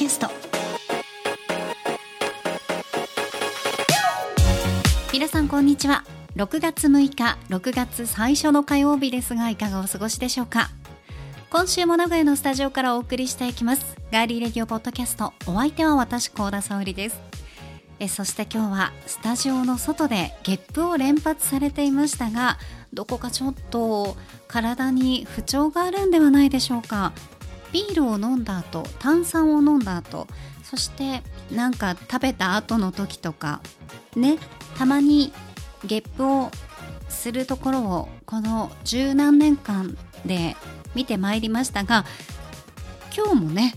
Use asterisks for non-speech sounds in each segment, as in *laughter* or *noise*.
キャスト。皆さんこんにちは。6月6日6月最初の火曜日ですがいかがお過ごしでしょうか？今週も名古屋のスタジオからお送りしていきます。ガーリーレディオポッドキャストお相手は私高田沙織です。えそして今日はスタジオの外でゲップを連発されていましたがどこかちょっと体に不調があるんではないでしょうか？ビールを飲んだ後炭酸を飲んだ後そしてなんか食べた後の時とかねたまにゲップをするところをこの十何年間で見てまいりましたが今日もね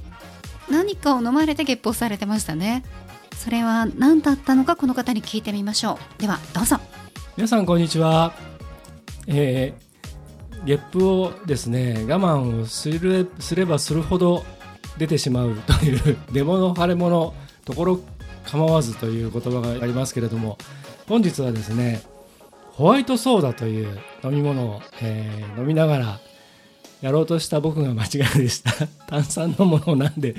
何かを飲まれてゲップをされてましたね。それは何だったのかこの方に聞いてみましょう。ではどうぞ。皆さんこんにちは、えー、ゲップをですね我慢をするすればするほど出てしまうという *laughs* 出物腫れ物ところ構わずという言葉がありますけれども本日はですねホワイトソーダという飲み物を、えー、飲みながらやろうとした僕が間違いでした。*laughs* 炭酸のものをなんで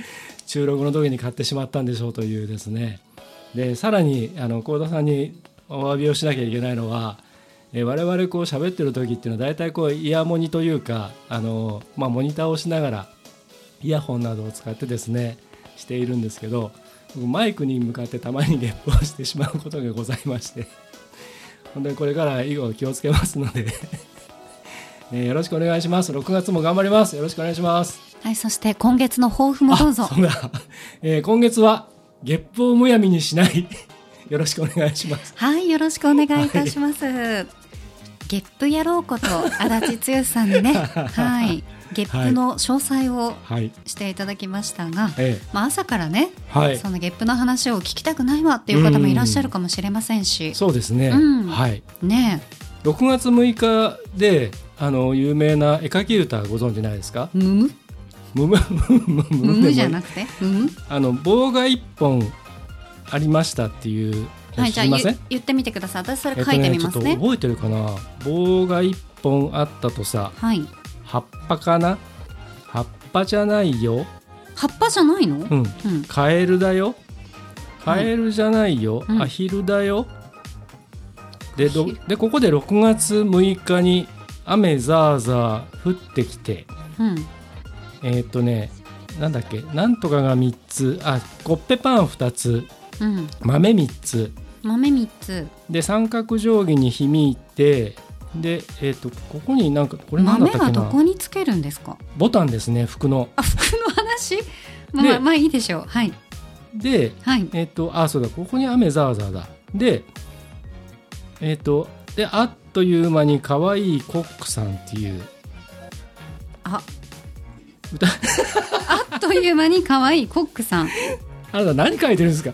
収録の時に買ってしまったんでしょうというですね。でさらにあの幸田さんにお詫びをしなきゃいけないのは、えー、我々こう喋ってる時っていうのは大体こうイヤモニというかあの、まあ、モニターをしながらイヤホンなどを使ってですねしているんですけどマイクに向かってたまにゲップをしてしまうことがございまして本当にこれから以後気をつけますのでえー、よろしくお願いします。6月も頑張ります。よろしくお願いします。はいそして今月の抱負もどうぞ。そうだ、えー、今月はゲップをむやみにしない。よろしくお願いします。はいよろしくお願いいたします、はい、ゲップ野郎こと *laughs* 足立剛さんにね。*laughs* はい。ゲップの詳細をしていただきましたが、はい、まあ、朝からね、はい、そのゲップの話を聞きたくないわっていう方もいらっしゃるかもしれませんし、うそうですね、うん、はい。ね6月6日であの有名な絵描き歌ご存知ないですか？むむむむむむじゃなくて？むあの棒が一本ありましたっていうはいじゃあ言ってみてください。私それ書いてみますね、えっと、覚えてるかな？棒が一本あったとさ、はい、葉っぱかな？葉っぱじゃないよ。葉っぱじゃないの、うん、うん、カエルだよ。カエルじゃないよ、アヒルだよ。ででここで6月6日に雨ザーザー降ってきて、うん、えっ、とねなんだっけ？なんとかが3つ。あコッペパン2つ、うん、豆3つ豆3つ。で三角定規に響いてでえっ、ー、とここになんかこれ何だったっけな？豆はどこにつけるんですか？ボタンですね服の。あ服の話？まあまあいいでしょう。はい。で、はい、えっ、ー、とあそうだここに雨ザーザーだ。でえっ、ー、とであっという間に可愛いコックさんっていう。あ。歌。*laughs* あっという間に可愛いコックさん。あなた何書いてるんですか？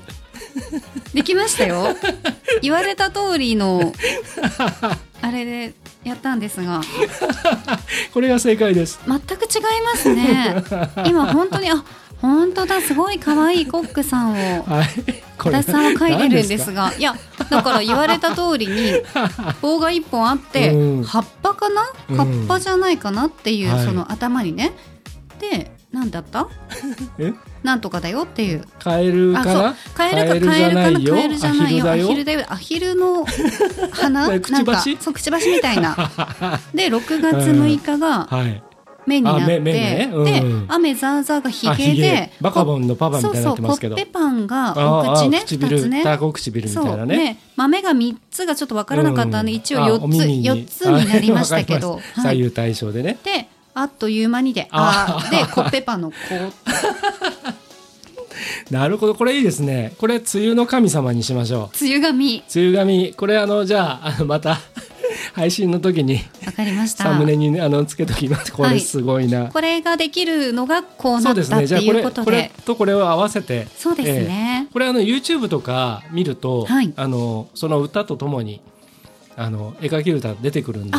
*laughs* できましたよ。言われた通りの *laughs* あれでやったんですが。*laughs* これが正解です。全く違いますね。今本当にあ本当だすごい可愛いコックさんを、はい、田さんは書いてるんですが。いやだから言われた通りに棒が一本あって、うん、葉っぱかな？葉っぱじゃないかな？っていう、うん、その頭にね。で何だった？なんとかだよっていう。カエルかな？カエルかカエルかな？カエルじゃないよ。アヒルだよ。アヒルの *laughs* 花くちばし？そうくちばしみたいな。*laughs* で6月6日が、はい。目になって、ね。うん、で雨ザーザーがひげでバカボンのパパみたいになってますけど。そうそうコッペパンがお口ね唇つね。タコ唇みたいなね。ね豆が3つがちょっと分からなかったんで、うん、一応4つ四つになりましたけど、*laughs* 左右対称でね。であっという間にであでコッペパンのこう *laughs* なるほど。これいいですね。これ梅雨の神様にしましょう。梅雨神。梅雨神。これあのじゃああのまた *laughs* 配信の時にわかりました。サムネにあのつけときます。これすごいな、はい、これができるのがこうなったっていうことで。これとこれを合わせてそうですね、えー、これあの YouTube とか見ると、はい、あのその歌とともにあの絵描き歌出てくるんで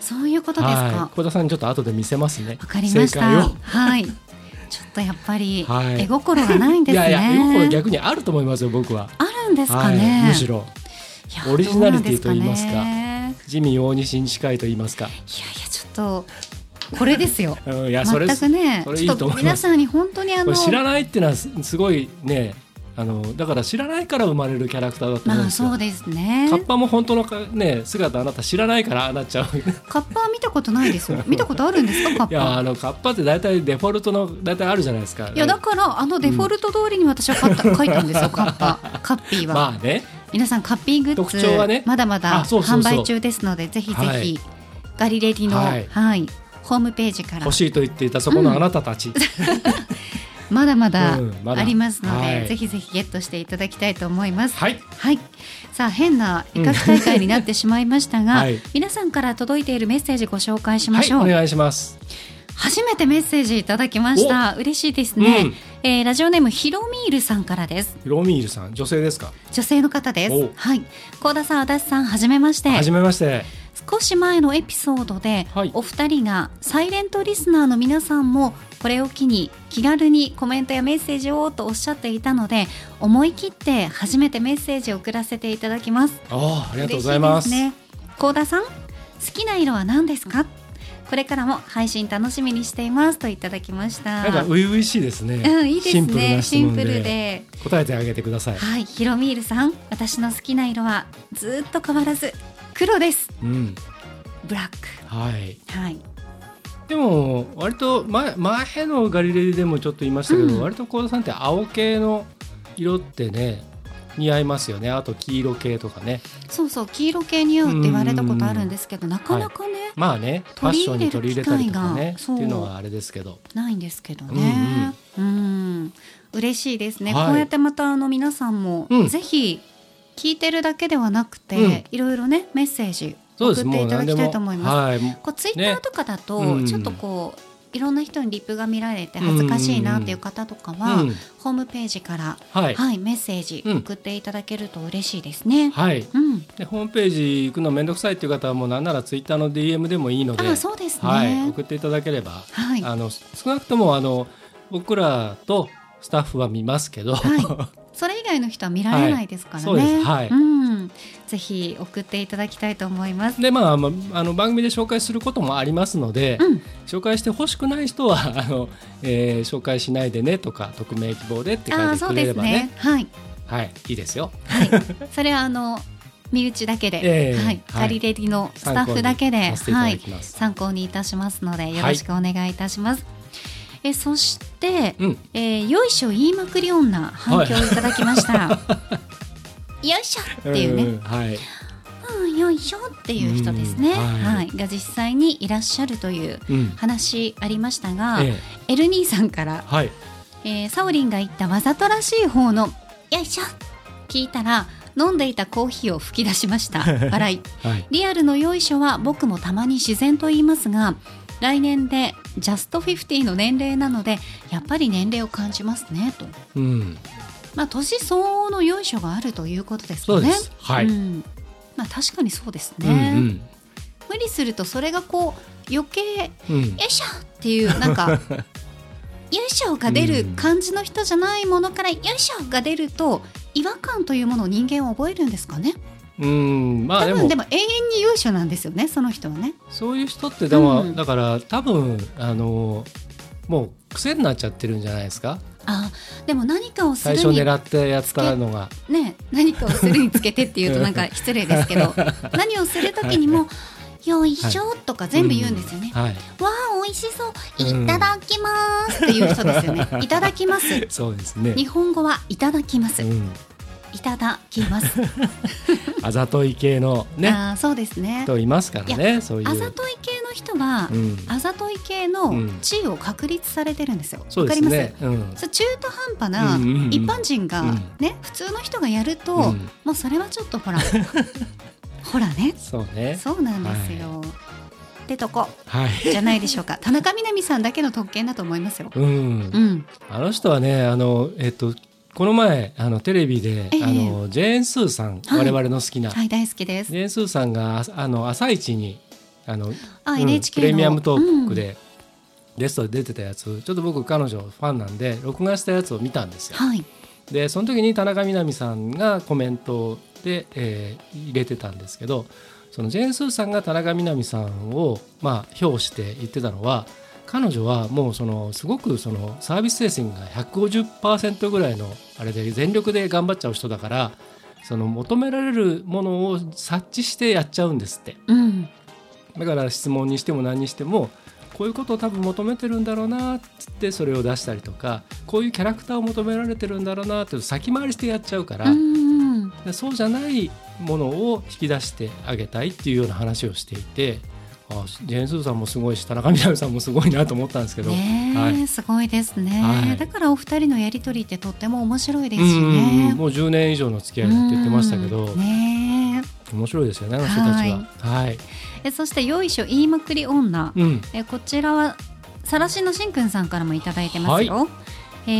そういうことですか？小田さんにちょっと後で見せますね。わかりました。はい。ちょっとやっぱり絵心がないんですね、はい、いやいや絵心逆にあると思いますよ僕は。あるんですかね、はい、むしろ。オリジナリティと言いますか。ジミー大西に近いと言いますか。いやいやちょっとこれですよ。うんいやそれ全くね。いい皆さんに本当にあの知らないっていうのはすすごいねあのだから知らないから生まれるキャラクターだと思うんまあですよ、そうですね。カッパも本当のか、ね、姿あなた知らないからああなっちゃうカッパは見たことないですよ。*laughs* 見たことあるんですかカッパ？いやあのカッパって大体デフォルトの大体あるじゃないですか。いやだからあのデフォルト通りに私は買った、書いたんですよカッパ。カッピーは、*laughs* まあね。皆さんカッピーグッ特ズ徴はね。まだまだ販売中ですのでぜひぜひ、はい。ガリレディの、ははいいホームページから。欲しいと言っていたそこのあなたたち、ま *laughs* だまだうんまだありますので、はいぜひぜひゲットしていただきたいと思います。はいはい、さあ変な威嚇大会になってしまいましたが、*laughs* はい皆さんから届いているメッセージご紹介しまはいしょう。お願いします初めてメッセージいただきました。嬉しいですね。うんえーラジオネームヒロミールさんからです。ロミールさん女性ですか？女性の方ですお。はい。高田さん、足立さん、はじめまして。はじめまして少し前のエピソードで、はい。お二人がサイレントリスナーの皆さんもこれを機に気軽にコメントやメッセージをとおっしゃっていたので思い切って初めてメッセージを送らせていただきます。ああありがとうございます。ね。高田さん好きな色は何ですか？これからも配信楽しみにしていますといただきました。なんか初々しいですね、うんいいですシンプルねシンプルでで。答えてあげてください、はいヒロミールさん私の好きな色はずっと変わらず黒です。うん。ブラッはい。クはい。でも割と前前のガリレディでもちょっと言いましたけど、うん。割と幸田さんって青系の色ってね似合いますよね。あと黄色系とかね。そうそう黄色系似合うって言われたことあるんですけどなかなかね、まあねファッションに取り入れたりとかねっていうのはあれですけど。ないんですけどね。うん。嬉しいですね、はい。こうやってまたあの皆さんも、うん。ぜひ聞いてるだけではなくて、うん。いろいろねメッセージ送っていただきたいと思います。はい。もこうツイッターとかだと、ね。うん。ちょっとこういろんな人にリップが見られて恥ずかしいなっていう方とかうは、うん。ホームページから、はい。はい、メッセージうん。送っていただけると嬉しいですね。はい。うん、でホームページ行くのめんどくさいっていう方はもうなんならツイッターの DM でもいいのであそうですね。はい、送っていただければ、はい。あの少なくともあの僕らとスタッフは見ますけど、はそれ以外の人は見られないですからね。はい。ぜひ送っていただきたいと思います。でまあ、まあ、あの番組で紹介することもありますので、うん、紹介してほしくない人は *laughs* あの、えー紹介しないでねとか匿名希望でって書いてくれればね。すね。はい、はい。いいですよ。はい、それはあの身内だけで、ええ。はい、はい。ガリレディのスタッフだけで、はい、参考にいたしますのでよろしくお願いいたします。えそして、うん。えーよいしょ言いまくり女反響い。ただきました。*laughs* よいしょっていうね、んはい。うん、よいしょっていう人ですね、うんは、はい。いが実際にいらっしゃるといううん。話ありましたが、ええ。エルニーさんから、はい。えーサオリンが言ったわざとらしい方のよいしょ聞いたら飲んでいたコーヒーを吹き出しました。*laughs* 笑い。はい。リアルのよいしょは僕もたまに自然と言いますが来年でジャスト50の年齢なのでやっぱり年齢を感じますねと。うん。まあ年相応のよいしょがあるということですそうよねです。はい、うん。まあ確かにそうですね、うん無理するとそれがこう余計うんうん。よいしょっていうなんか *laughs* よいしょが出る感じの人じゃないものからよいしょが出ると違和感というものを人間は覚えるんですかねうんまあ多でも。分でも永遠によいしょなんですよねその人はね。そういう人ってでも、うん。だから多分あのもう癖になっちゃってるんじゃないですか？あでも何かをす最るに初狙ってやったのが。ね何かをするにつけてっていうとなんか失礼ですけど *laughs* 何をする時にも「よいしょ」とか全部言うんですよね。はい。わあ美味しそう。うんいただきます。っていう人ですよね。いただきます。そうですね。日本語はいただきます。うんいただきます。*laughs* あざとい系のね。あーそうですね。人いますからねそういう。あざとい系の人は、うん。あざとい系のうん地位を確立されてるんですよ。そうわかります？ね。うん。中途半端な一般人がうん。ね、普通の人がやると、うん。もうそれはちょっとほら *laughs* ほらね。そうね。そうなんですよ。ってとこ。はい。じゃないでしょうか。田中みな実さんだけの特権だと思いますよ。うん。うん、あの人はねあのえっとこの前あのテレビで、ええ。あのジェーン・スーさん、はい。我々の好きな、はい大好きです。ジ。ェーン・スーさんがああの朝一にあのあ、うん NHK プの。レミアムトークうん。でゲストで出てたやつちょっと僕彼女ファンなんで録画したやつを見たんですよ。はい。でその時に田中みな実さんがコメントで、えー入れてたんですけどそのジェーン・スーさんが田中みな実さんを、まあ、評して言ってたのは彼女はもうそのすごくそのサービス精神が150%ぐらいのあれで全力で頑張っちゃう人だからその求められるものを察知してやっちゃうんですって。うん。だから質問にしても何にしてもこういうことを多分求めてるんだろうなっつってそれを出したりとかこういうキャラクターを求められてるんだろうなって先回りしてやっちゃうから、うん。でそうじゃないものを引き出してあげたいっていうような話をしていてあジェーン・スーさんもすごいし田中みな実さんもすごいなと思ったんですけど、はい、すごいですね、はい。だからお二人のやりとりってとっても面白いですしうんうんうんね。もう10年以上の付き合いだって言ってましたけど、うんね面白いですよねあの人たちは。はい、ええそしてよいしょ言いまくり女、うん。えこちらはさらしのしんくんさんからもいただいてますよ。え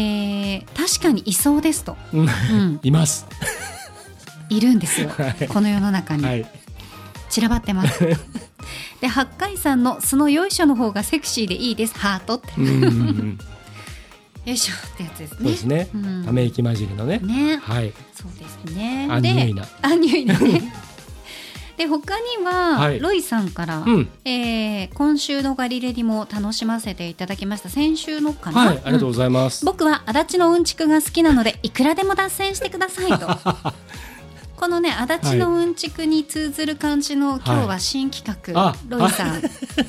ー確かにいそうですと、うん。うん、*laughs* います。いるんですよ。*laughs* はい。この世の中に、はい、散らばってます。*laughs* で八海さんの「素のよいしょ」の方がセクシーでいいです。ハートって。うん。うん。うん、よいしょってやつですね。そうですね。うん。ため息混じりのね。ね。はい。そうですね。アンニュイな。でアンニュイなね。*laughs* で他には、はい。ロイさんから、うん。えー今週のガリレディも楽しませていただきました。先週のかな、はい、ありがとううんございます。僕は足立のうんちくが好きなのでいくらでも脱線してくださいと *laughs* このね足立のうんちくに通ずる感じの、今日は新企画、あロイさん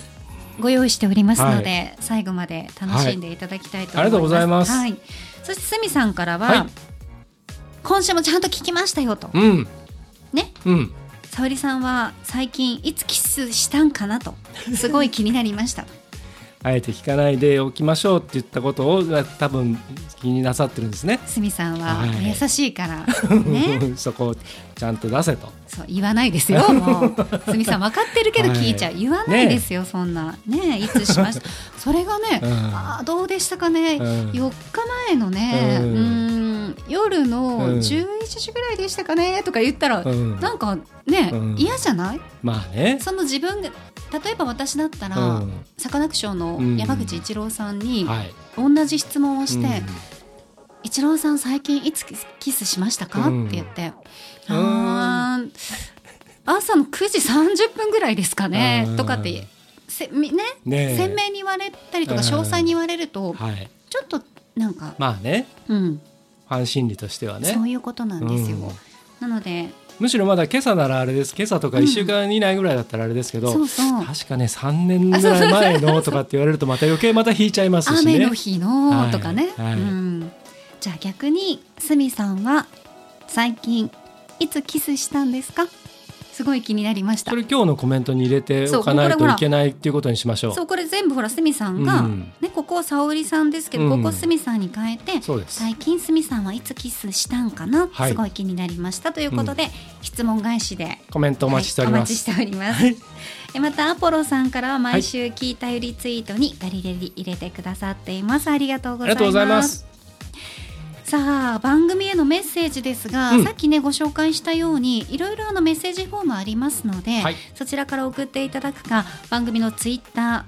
*laughs* ご用意しておりますので、最後まで楽しんでいただきたいと思います、はい。ありがとうございます。はい、そしてすみさんからは、はい。今週もちゃんと聞きましたよと。うん。ね。うん。沙織さんは最近いつキスしたんかなとすごい気になりました *laughs* あえて聞かないでおきましょうって言ったことを多分気になさってるんですね。すみさんははい。優しいから、*laughs* ね。そこをちゃんと出せと。そう言わないですよすみ *laughs* さん分かってるけど聞いちゃう、はい言わないですよ、そんな。ねいつしました。*laughs* それがね、うん。あーどうでしたかね、うん。4日前のね、ううんん、夜のうん。11時ぐらいでしたかねとか言ったら、うん。なんかね、うん。嫌じゃない？まあね。その自分が例えば私だったら、うん。サカナクションの山口一郎さんにはい。同じ質問をして、うん一郎さん最近いつキスしましたか、うん。って言って。うんあー朝の9時30分ぐらいですかねうん。とかってせみね？ねえ。鮮明に言われたりとかうん。詳細に言われるとはい。ちょっとなんか、まあね。うん。ファン心理としてはね。そういうことなんですよ。うん。なのでむしろまだ今朝ならあれです。今朝とかうん1週間以内ぐらいだったらあれですけど、そうそう。確かね3年ぐらい前のとかって言われるとまた余計また引いちゃいますしね。雨の日のはいとかね、はいうん、じゃあ逆にすみさんは最近いつキスしたんですか？すごい気になりましたそれ今日のコメントに入れておかないといけないっていうことにしましょう。そうこれ全部ほらすみさんが、うんね、ここは沙織さんですけど、うんここすみさんに変えて。最近すみさんはいつキスしたんかな、はいすごい気になりましたということで、質問返しでコメントお待ちしております。はいお待ちしております。えまたアポロさんからは毎週聞いたよりツイートにガリレリ入れてくださっています。ありがとうございま。す。さあ番組へのメッセージですが、うんさっきねご紹介したようにいろいろあのメッセージフォームありますので、はいそちらから送っていただくか番組のツイッタ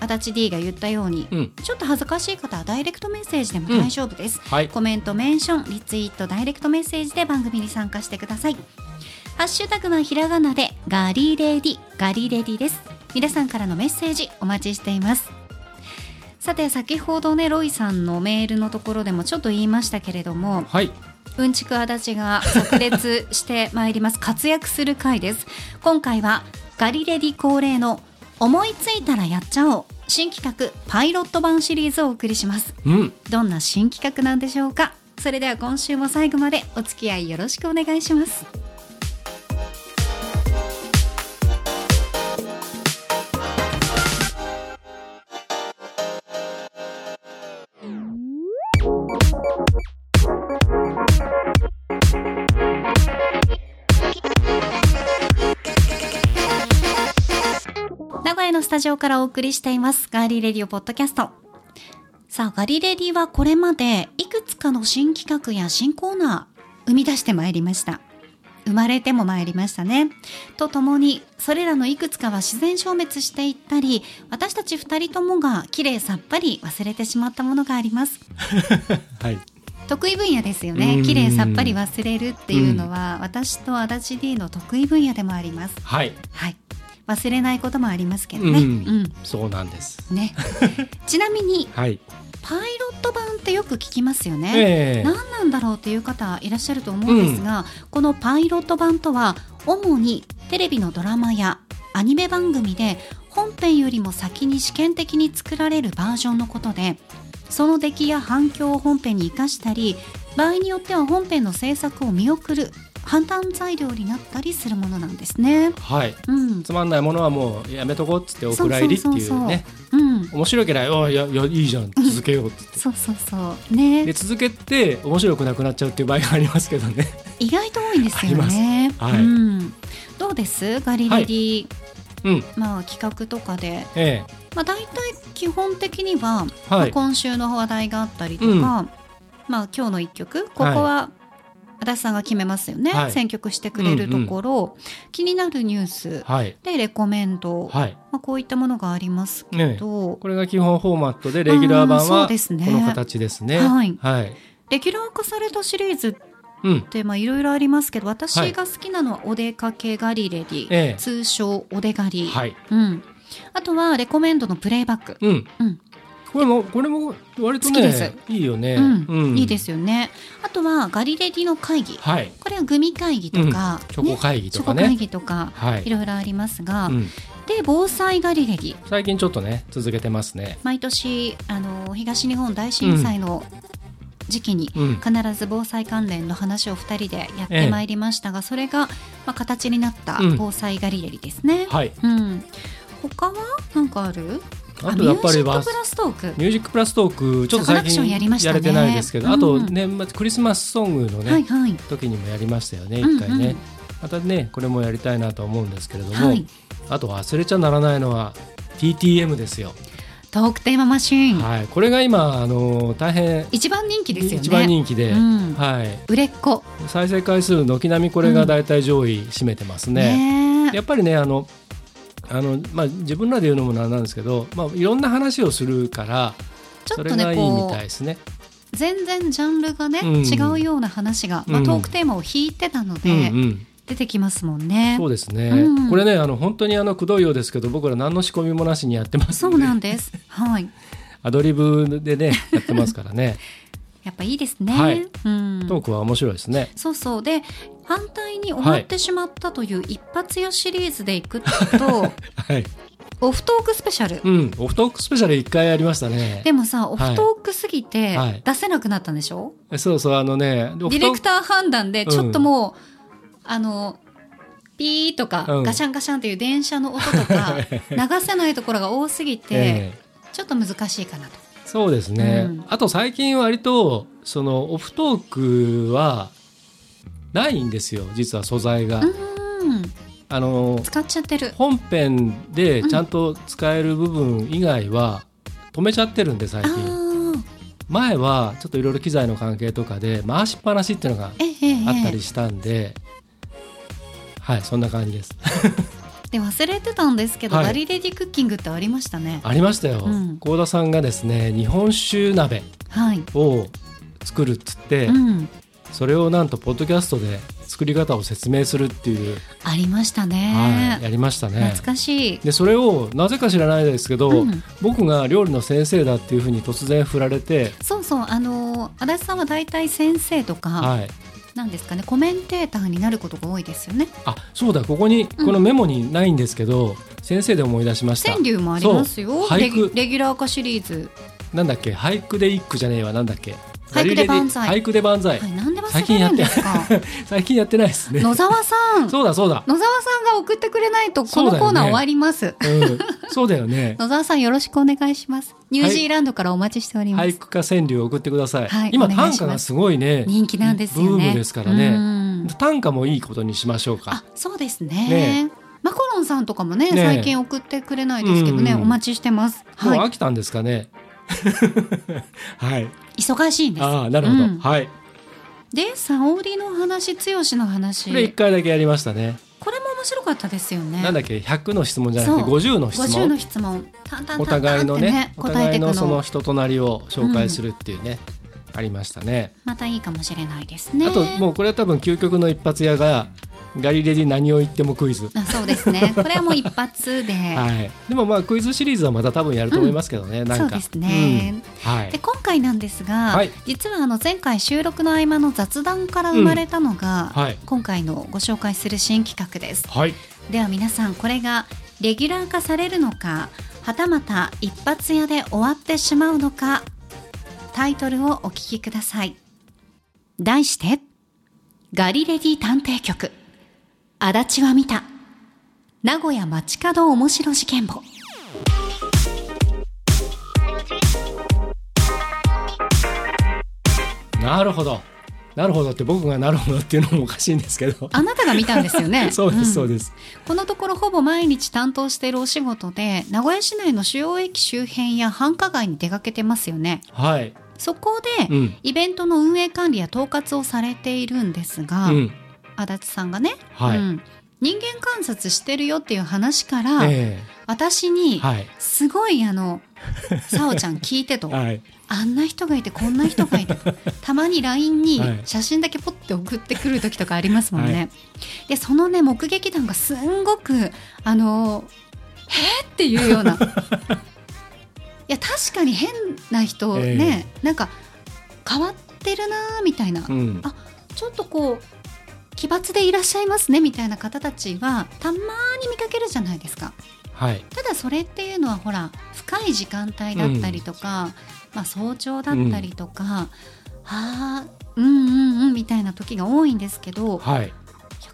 ー足立 D が言ったように、うん。ちょっと恥ずかしい方はダイレクトメッセージでも大丈夫です。はい。コメント、メンション、リツイート、ダイレクトメッセージで番組に参加してください。ハッシュタグはひらがなでガリレディ、ガリレディです。皆さんからのメッセージお待ちしています。さて、先ほどね、ロイさんのメールのところでもちょっと言いましたけれども、はい。うんちく足立が炸裂してまいります。*laughs* 活躍する回です。今回はガリレディ恒例の思いついたらやっちゃおう新企画パイロット版シリーズをお送りします。うん。どんな新企画なんでしょうかそれでは今週も最後までお付き合いよろしくお願いしますタジオからお送りしていますガーリーレディオポッドキャストさあ、ガリレディはこれまでいくつかの新企画や新コーナー生み出してまいりました。生まれても参りましたね。とともに、それらのいくつかは自然消滅していったり、私たち二人ともが綺麗さっぱり忘れてしまったものがあります。*laughs* はい。得意分野ですよねうん綺麗さっぱり忘れるっていうのは、私と足立 D の得意分野でもありますはいはい忘れないこともありますけどね、ううん。んそうなんです。ね。*laughs* ちなみにはい。パイロット版ってよく聞きますよね、ええ。何なんだろうっていう方いらっしゃると思うんですが、このパイロット版とは主にテレビのドラマやアニメ番組で本編よりも先に試験的に作られるバージョンのことでその出来や反響を本編に生かしたり場合によっては本編の制作を見送る判断材料になったりするものなんですね。はい。うん、つまんないものはもうやめとこうっつってお蔵入りってそうそうそうそういう。ねうん、面白ければ「おいやいやいいじゃん続けよう」っつって。そうそうそう。ね。で続けて面白くなくなっちゃうっていう場合がありますけどね。意外と多いんですよね。あります。はい。うん、どうです？ガリレディ、うん。まあ、企画とかで、えまあ、大体基本的には、えはい。まあ今週の話題があったりとか、うん。まあ、今日の一曲？ここは足立さんが決めますよね、はい。選曲してくれるところ、気になるニュース。はい。でレコメンド、はい。まあ、こういったものがありますけど、これが基本フォーマットでレギュラー版はこの形ですね。はい。はい。レギュラー化されたシリーズうん。ってまあいろいろありますけど私はい。が好きなのは「お出かけガリレディ」ええ。通称「お出ガリ」はい。うん、あとはレコメンドのプレイバック、うん。うんこれもこれも割とねいいよね。うん。うん。いいですよね。あとはガリレディの会議。はい。これはグミ会議とか、チョコ会議とかチョコ会ね議とかはい。いろいろありますが、うん。で防災ガリレディ最近ちょっとね続けてますね。毎年あの東日本大震災の時期にうん。必ず防災関連の話を2人でやってまいりましたが、それが、まあ、形になったうん。防災ガリレディですね。はい。うん、他は何かある？あとやっぱりはミュージックプラストーク。ミュージックプラストークちょっと最近やれてないですけど、あとうん。年末クリスマスソングのね、はいはい。時にもやりましたよねうん一回ね、うんまたねこれもやりたいなと思うんですけれども、はい。あと忘れちゃならないのは TTM ですよ、トークテーママシーン、はい、これが今あの大変一番人気ですよね。一番人気で、うん。はい、売れっ子。再生回数軒並みこれが大体上位占めてますね。ねやっぱりねあのあの、まあ、自分らで言うのもなんなんですけど、まあ、いろんな話をするからちょっとねそれがいいみこたいですね。う全然ジャンルがね、うん違うような話が、まあ、うんトークテーマを引いてたので、うんうん出てきますもんね。そうですね、うんこれねあの本当にあのくどいようですけど僕ら何の仕込みもなしにやってますそうなんです。はい。*laughs* アドリブでねやってますからね *laughs* やっぱいいですね。はい。うん。トークは面白いですね。そうそう。で反対に終わってしまったという一発屋シリーズでいくと、*laughs* はい。オフトークスペシャル。うんオフトークスペシャル一回やりましたね。でもさオフトークすぎてはい。出せなくなったんでしょ、そうそうあのねディレクター判断でちょっともう、あのピーとか、うん。ガシャンガシャンっていう電車の音とか *laughs* 流せないところが多すぎて、ええ。ちょっと難しいかなと。そうですね、うん。あと最近割とそのオフトークはないんですよ。実は素材が、うん。あの使っちゃってる。本編でちゃんと使える部分以外は止めちゃってるんで最あ近ー。前はちょっといろいろ機材の関係とかで回しっぱなしっていうのがあったりしたんで、はいそんな感じですで忘れてたんですけど、はいガリレディクッキングってありましたね。ありましたようん幸、田さんがですね日本酒鍋はい。を作るっつって、うん。それをなんとポッドキャストで作り方を説明するっていう、ありましたはい、ね。やりましたね懐かしい。でそれをなぜか知らないですけど、うん僕が料理の先生だっていうふうに突然振られて、そうそう、あのー、足立さんは大体先生とか、はい、なんですかね、コメンテーターになることが多いですよね。あそうだここにこのメモにないんですけど、先生で思い出しました川柳もありますよ。レギレギュラー化シリーズ。なんだっけ俳句で一句じゃねえわなんだっけ俳句で万歳俳句で万歳、はい、なんで忘れるんですか？最近やってない *laughs* ですね野沢さん。そうだそうだ、野沢さんが送ってくれないと、こそうだよねのコーナー終わります。うん、そうだよね *laughs* 野沢さんよろしくお願いします。ニュージーランドからお待ちしております。俳句か川柳を送ってください、はい今短歌がすごいね人気なんですよね。ブームですからうねん。短歌もいいことにしましょうか。あ、そうですね。ねマコロンさんとかもね、ね最近送ってくれないですけどね、うんお待ちしてます。はい。もう飽きたんですかね。*laughs* はい。忙しいんです。ああなるほど、うん。はい。で、沙織の話、剛の話。これ一回だけやりましたね、面白かったですよね。なんだっけ100の質問じゃなくてそう50の質50問の質問。お互いのってねお互いのそのの。人となりを紹介するっていうね、ありましたね。またいいかもしれないですねあともうこれは多分究極の一発屋がガリレディ何を言ってもクイズ。あそうですねこれはもう一発で、*laughs* はい。でもまあクイズシリーズはまた多分やると思いますけどね。なんか。そうですね、うん。はいで。今回なんですが、はい実はあの前回収録の合間の雑談から生まれたのが、はい。今回のご紹介する新企画ですはい。では皆さんこれがレギュラー化されるのかはたまた一発屋で終わってしまうのかタイトルをお聞きください題してガリレディ探偵局足立は見た名古屋街角面白事件簿なるほど。なるほどって僕がなるほどっていうのもおかしいんですけど。あなたが見たんですよね *laughs* そうですそうでです。このところほぼ毎日担当しているお仕事で名古屋市内の主要駅周辺や繁華街に出かけてますよねはい。そこで、うん。イベントの運営管理や統括をされているんですが、うん。足立さんがね、はい。うん人間観察してるよっていう話から、え私に。すごいあの「*laughs* さおちゃん聞いて」とはい。「あんな人がいてこんな人がいて」*laughs* たまに LINE にはい写真だけポッて送ってくる時とかありますもんね。はいでそのね目撃談がすんごくあの「へーっていうような。*laughs* いや確かに変な人ね、なんか変わってるなーみたいな、うん。あちょっとこう奇抜でいらっしゃいますねみたいな方たちはたまに見かけるじゃないですかはい。ただそれっていうのはほら深い時間帯だったりとか、まあ、早朝だったりとか、あーうんうんうんみたいな時が多いんですけどはい。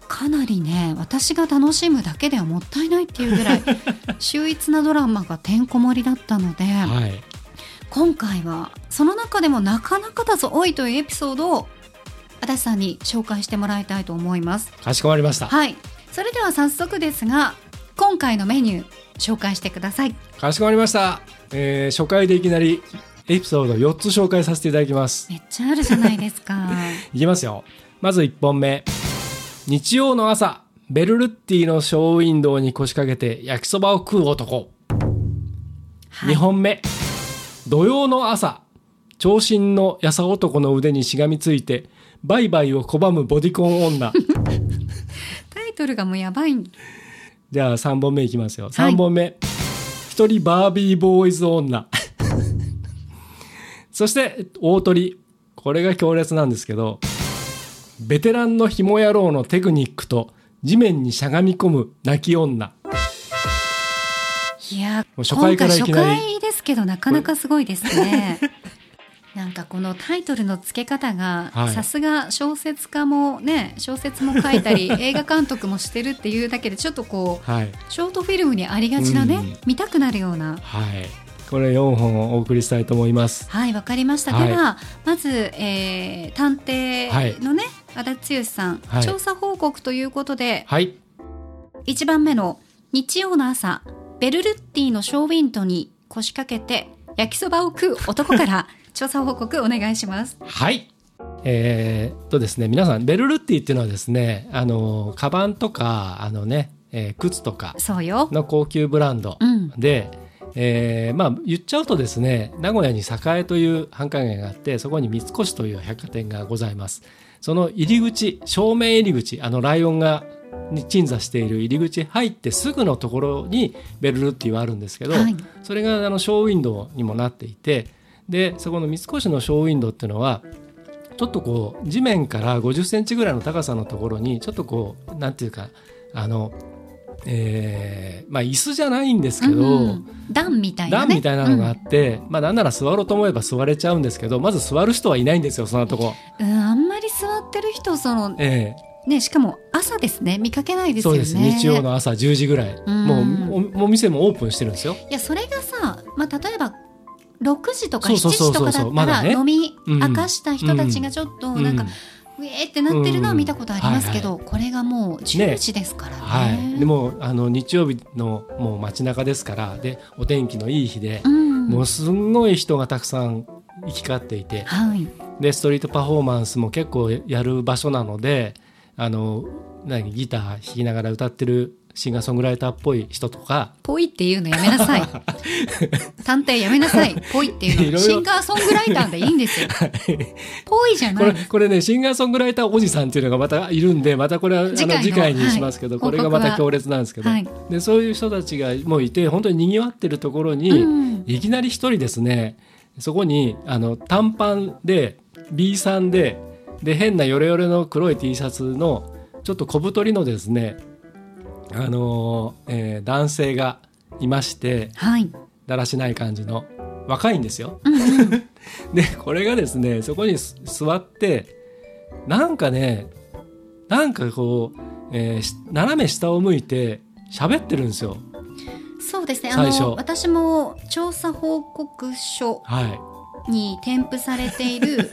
かなりね私が楽しむだけではもったいないっていうぐらい *laughs* 秀逸なドラマがてんこ盛りだったので、はい。今回はその中でもなかなかだぞ多いというエピソードを足立さんに紹介してもらいたいと思います。かしこまりました。はいそれでは早速ですが今回のメニュー紹介してください。かしこまりました。えー初回でいきなりエピソード4つ紹介させていただきます。めっちゃあるじゃないですか。*laughs* いきますよ。まず1本目。日曜の朝、ベルルッティのショーウィンドウに腰掛けて焼きそばを食う男。はい2本目。土曜の朝、長身のやさ男の腕にしがみついて、バイバイを拒むボディコン女。*laughs* タイトルがもうやばい。じゃあ3本目いきますよ。3本目。一人バービーボーイズ女。*laughs* そして、大鳥。これが強烈なんですけど、ベテランの紐野郎のテクニックと地面にしゃがみ込む泣き女。いや初回からいきなり今回初回ですけどなかなかすごいですね。*laughs* なんかこのタイトルの付け方がはいさすが小説家もね小説も書いたり *laughs* 映画監督もしてるっていうだけでちょっとこうはい。ショートフィルムにありがちなね、うん見たくなるようなはい。これ4本をお送りしたいと思います。はいわかりました、はいではまず、えー探偵のね、足立剛さん、はい調査報告ということではい。1番目の日曜の朝ベルルッティのショーウィンドに腰掛けて焼きそばを食う男から *laughs* 調査報告お願いします。はい。えーっとですね、皆さん、ベルルッティっていうのはですね、あの、カバンとか、あのね、えー靴とか。の高級ブランドうん。で、えーまあ言っちゃうとですね名古屋に栄という繁華街があってそこに三越という百貨店がございますその入り口正面入り口あのライオンがに鎮座している入り口入ってすぐのところにベルルッティはあるんですけど、はい。それがあのショーウィンドウにもなっていてでそこの三越のショーウィンドウっていうのはちょっとこう地面から50センチぐらいの高さのところにちょっとこうなんていうかあのえーまあ椅子じゃないんですけど、うん段みたいなね。段みたいなのがあって、まあなんなら座ろうと思えば座れちゃうんですけどまず座る人はいないんですよそんなとこ。うん、うんあんまり座ってる人そのえねしかも朝ですね。見かけないえですよね。そうです。日曜の朝10時ぐらい、ん。もうお店もオープンしてるんですよ。いやそれがさ、まあ、例えば6時とか7そうそうそうそう。時とかだったら飲みうん。明かした人たちがちょっとなんか、うんウェーってなってるのは見たことありますけど、これがもう10時ですからね。はい、でもあの日曜日のもう街中ですからでお天気のいい日で、うん、もうすんごい人がたくさん行き交っていてはい、でストリートパフォーマンスも結構やる場所なのであの何ギター弾きながら歌ってるシンガーソングライターっぽい人とか。ぽいっていうのやめなさい。*laughs* 探偵やめなさい。ぽいっていうの。シンガーソングライターでいいんですよ。*laughs* ぽいじゃこない。れこれねシンガーソングライターおじさんっていうのがまたいるんでまたこれは次回の次回にしますけど、はい。これがまた強烈なんですけど、はい。でそういう人たちがもういて本当ににぎわってるところに、うん。いきなり一人ですねそこにあの短パンで B さんでで変なヨレヨレの黒い T シャツのちょっと小太りのですねあのーえー男性がいましてはい。だらしない感じの若いんですよ。うんうん。*laughs* でこれがですねそこにす座ってなんかねなんかこう、えーし斜め下を向いて喋ってるんですよ。そうですね。あ最初。の私も調査報告書はい。に添付されている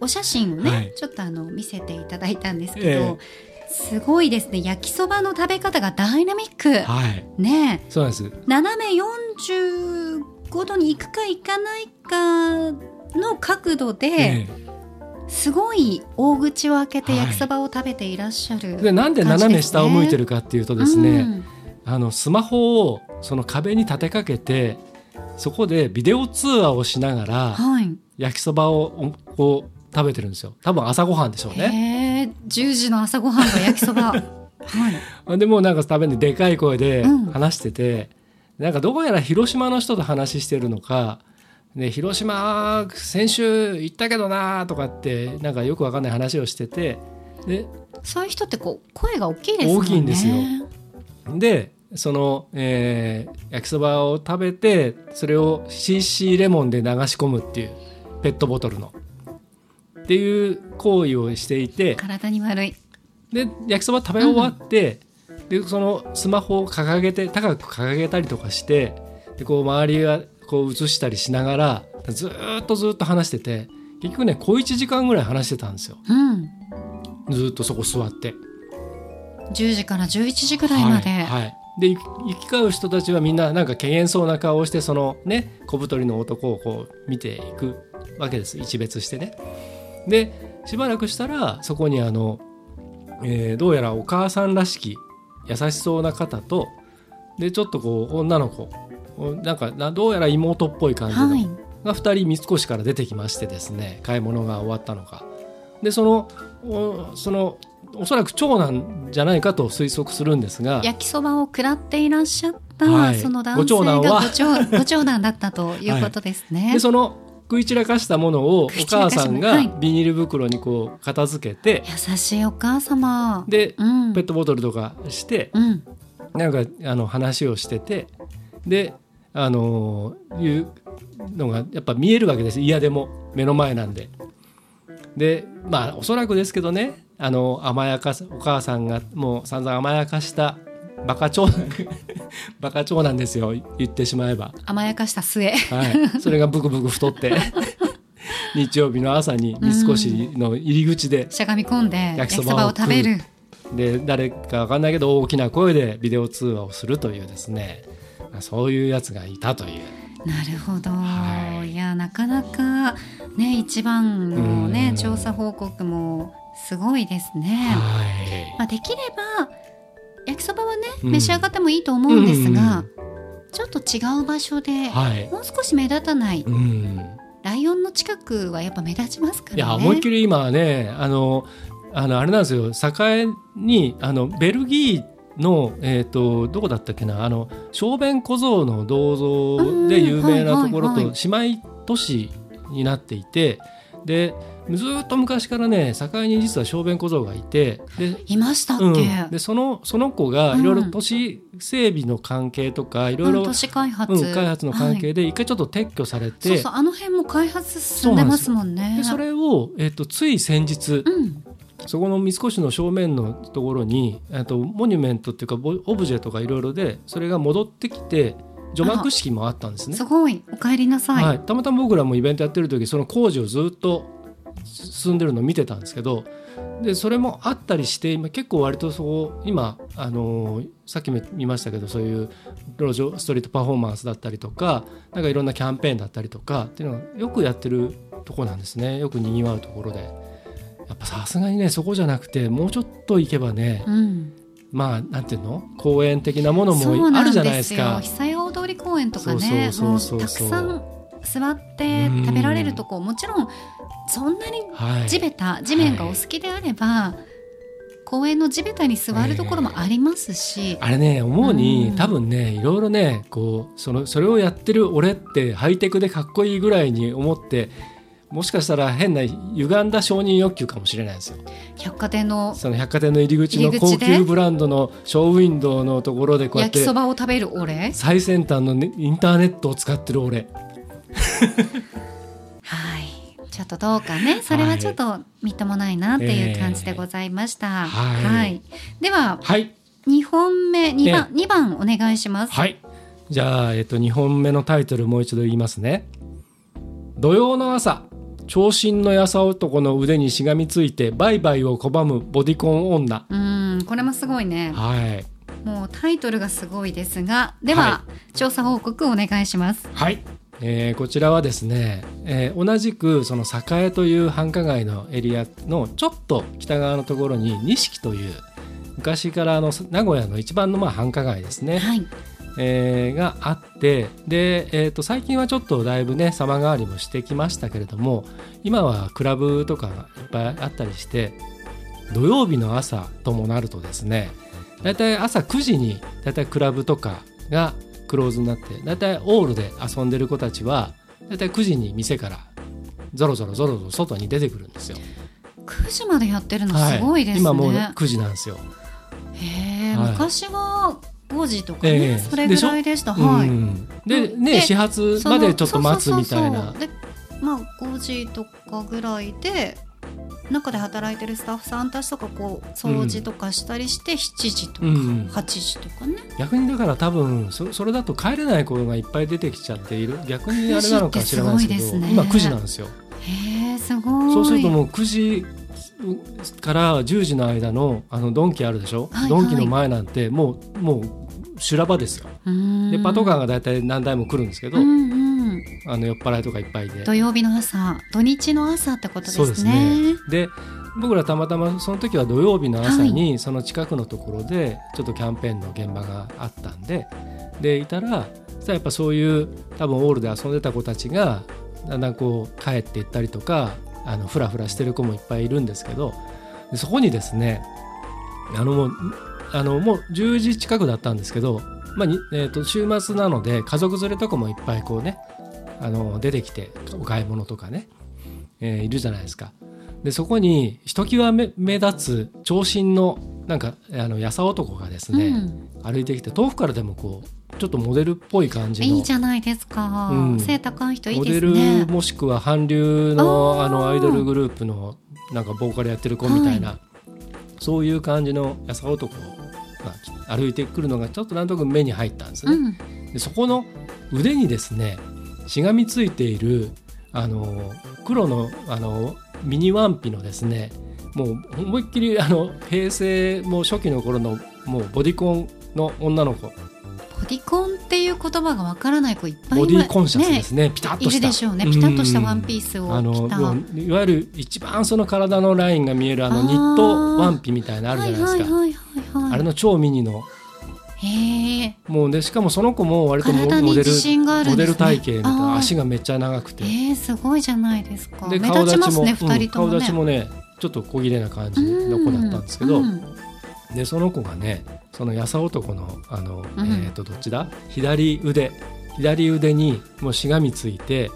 お写真をね、*laughs* はい。ちょっとあの見せていただいたんですけど、えすごいですね。焼きそばの食べ方がダイナミック、はい。ね。そうです。斜め45度に行くか行かないかの角度で、えすごい大口を開けてはい。焼きそばを食べていらっしゃる、えでなんで斜め下を向いてるかっていうとですね、うん。あのスマホをその壁に立てかけてそこでビデオ通話をしながらはい。焼きそばをこう食べてるんですよ。多分朝ごはんでしょうね。へえ10時の朝ごはんが焼きそば。*laughs* はい。でもうなんか食べにでかい声でうん。話してて、なんかどうやら広島の人と話してるのか、ね、広島先週行ったけどなとかってなんかよくわかんない話をしててでそういう人ってこう声が大きいですね。大きいんですよ。でその、えー焼きそばを食べてそれを CC レモンで流し込むっていうペットボトルのっていう行為をしていて体に悪い。で焼きそば食べ終わって、でそのスマホを掲げて高く掲げたりとかしてでこう周りがこう映したりしながらずーっとずーっと話してて結局ね小1時間ぐらい話してたんですよ。うん。ずーっとそこ座って。10時から11時ぐらいまで、はいはい。で行行き交う人たちはみんななんか怪げそうな顔をしてそのね小太りの男をこう見ていくわけです。一別してね。でしばらくしたらそこにあの、えーどうやらお母さんらしき優しそうな方とでちょっとこう女の子おなんかなどうやら妹っぽい感じの、はい。が2人三越から出てきましてですね買い物が終わったのか。でそのおそのおそらく長男じゃないかと推測するんですが焼きそばを食らっていらっしゃった、はい。その男性がご長男は。ご長ご長男だったということですね。*laughs* でその食い散らかしたものをお母さんがビニール袋にこう片付けて、優しいお母様。でうん、ペットボトルとかしてうん、なんかあの話をしててであのいうのがやっぱ見えるわけです。嫌でも目の前なんで。でまあおそらくですけどねあの甘やかすお母さんがもう散々甘やかしたバカ長男 *laughs* バカ長男ですよ言ってしまえば。甘やかした末。はい、それがブクブク太って *laughs* 日曜日の朝に三越の入り口で、しゃがみ込んで焼きそばを食べる。で誰かわかんないけど大きな声でビデオ通話をするというですね。そういうやつがいたという。なるほど、、はい。やなかなかね一番のうん。ね調査報告もすごいですね。はい。まあ、できれば焼きそばはね、うん。召し上がってもいいと思うんですが、うんちょっと違う場所で、はい、もう少し目立たない、うん、ライオンの近くはやっぱ目立ちますからね。いや思いっきり今はねあのあのあれなんですよ。栄にあのベルギーの、えー、とどこだったっけなあの小便小僧の銅像で有名なところと姉妹都市になっていてでずっと昔からね栄に実は小便小僧がいてでいましたっけ、うん、でそのその子がうん。いろいろ都市整備の関係とかいろいろうん都市開発、うん開発の関はい。係で一回ちょっと撤去されて、そうそうあの辺も開発進んでますもんね。でそれを、えっとつい先日、うん。そこの三越の正面のところにえっとモニュメントっていうかボオブジェとかいろいろでそれが戻ってきて除幕式もあったんですね。す。ごい。お帰りなさい。はい、たまたま僕らもイベントやってる時その工事をずっと進んでるのを見てたんですけどでそれもあったりして今結構割とそう今、あのーさっきも見ましたけどそういう路上ストリートパフォーマンスだったりとかなんかいろんなキャンペーンだったりとかっていうのはよくやってるとこなんですね。よくにぎわうところで。やっぱさすがにねそこじゃなくてもうちょっと行けばねうん。まあなんていうの？公園的なものもあるじゃないんですか。久屋大通り公園とかねたくさん座って食べられるとこもちろんそんなにはい、地べた地面がお好きであれば、公園の地べたに座るところもありますし、あれね思うに、うん。多分ねいろいろねこうそのそれをやってる俺ってハイテクでかっこいいぐらいに思ってもしかしたら変な歪んだ承認欲求かもしれないですよ。百貨店のその百貨店の入り口の高級ブランドのショーウィンドウのところでこうやっ焼きてそばを食べる俺？最先端の、ね、インターネットを使ってる俺。はいちょっとどうかね。それはちょっとみっともないなっていう感じでございました、はい。でははい。2本目2番二番お願いします。はい。じゃあ、えっと、2本目のタイトルもう一度言いますね。土曜の朝長身のやさ男の腕にしがみついてバイバイを拒むボディコン女。うんこれもすごいね。はい。もうタイトルがすごいですがでは、は調査報告お願いします。はい、えーこちらはですね、えー同じくその栄という繁華街のエリアのちょっと北側のところに錦という昔からあの名古屋の一番のまあ繁華街ですね、はい。えーがあってで、えー、と最近はちょっとだいぶね様変わりもしてきましたけれども今はクラブとかがいっぱいあったりして土曜日の朝ともなるとですねだいたい朝9時にだいたいクラブとかがクローズになってだいたいオールで遊んでる子たちはだいたい9時に店からゾロゾロゾロゾロ外に出てくるんですよ。9時までやってるのすごいですね、今もう9時なんですよ。へえ、はい。昔は5時とかね、ええ。それぐらいでした。はい、うん。でね始発までちょっと待つみたいな。そうそうそうそう。でまあ5時とかぐらいで中で働いてるスタッフさんたちとかこう掃除とかしたりして7時とかうん8時とかね、逆にだから多分そそれだと帰れない子がいっぱい出てきちゃっている。逆にあれなのか知らないですけど9時ってすごいですね。今9時なんですよ。へえすごい。そうするともう9時から10時の間のあのドンキあるでしょ、はいはい。ドンキの前なんてもうもう修羅場ですよでパトカーが大体何台も来るんですけど、うんうん、あの酔っ払いとかいっぱいで。土曜日の朝土日の朝ってことですね。そうですね。で僕らたまたまその時は土曜日の朝にその近くのところでちょっとキャンペーンの現場があったんででいたらやっぱそういう多分オールで遊んでた子たちがだんだんこう帰っていったりとかあのフラフラしてる子もいっぱいいるんですけどでそこにですねあのもうあのもう10時近くだったんですけど、まあにえー、と週末なので家族連れとかもいっぱいこうねあの出てきてお買い物とかね、えーいるじゃないですか。でそこにひときわ目目立つ長身のなんかあのやさ男がですね、うん。歩いてきて遠くからでもこうちょっとモデルっぽい感じのいいじゃないですか、うん。背高い人いいモデですね。ルもしくは韓流のあのアイドルグループのなんかボーカルやってる子みたいな、そういう感じのやさ男が歩いてくるのがちょっとなんとなく目に入ったんですね。うんでそこの腕にですねしがみついているあの黒のあのミニワンピのですねもう思いっきりあの平成もう初期の頃のもうボディコンの女の子ボディコンっていう言葉がわからない子いっぱいボディコンシャスですね。ピタッとした。いるでしょうね。ピタッとしたワンピースをあの着た。もういわゆる一番その体のラインが見えるあのニットワンピみたいなのあるじゃないですか、あれの超ミニの。へえもうでしかもその子も割とモデルね。モデル体型みたいな足がめっちゃ長くて。えー、すごいじゃないですか。で目立ちますねうん二人ともね。顔立ちもねちょっと小切れな感じの子だったんですけど、うんでその子がねそのやさ男のあの、うん。えー、とどっちだ？左腕。左腕にもうしがみついて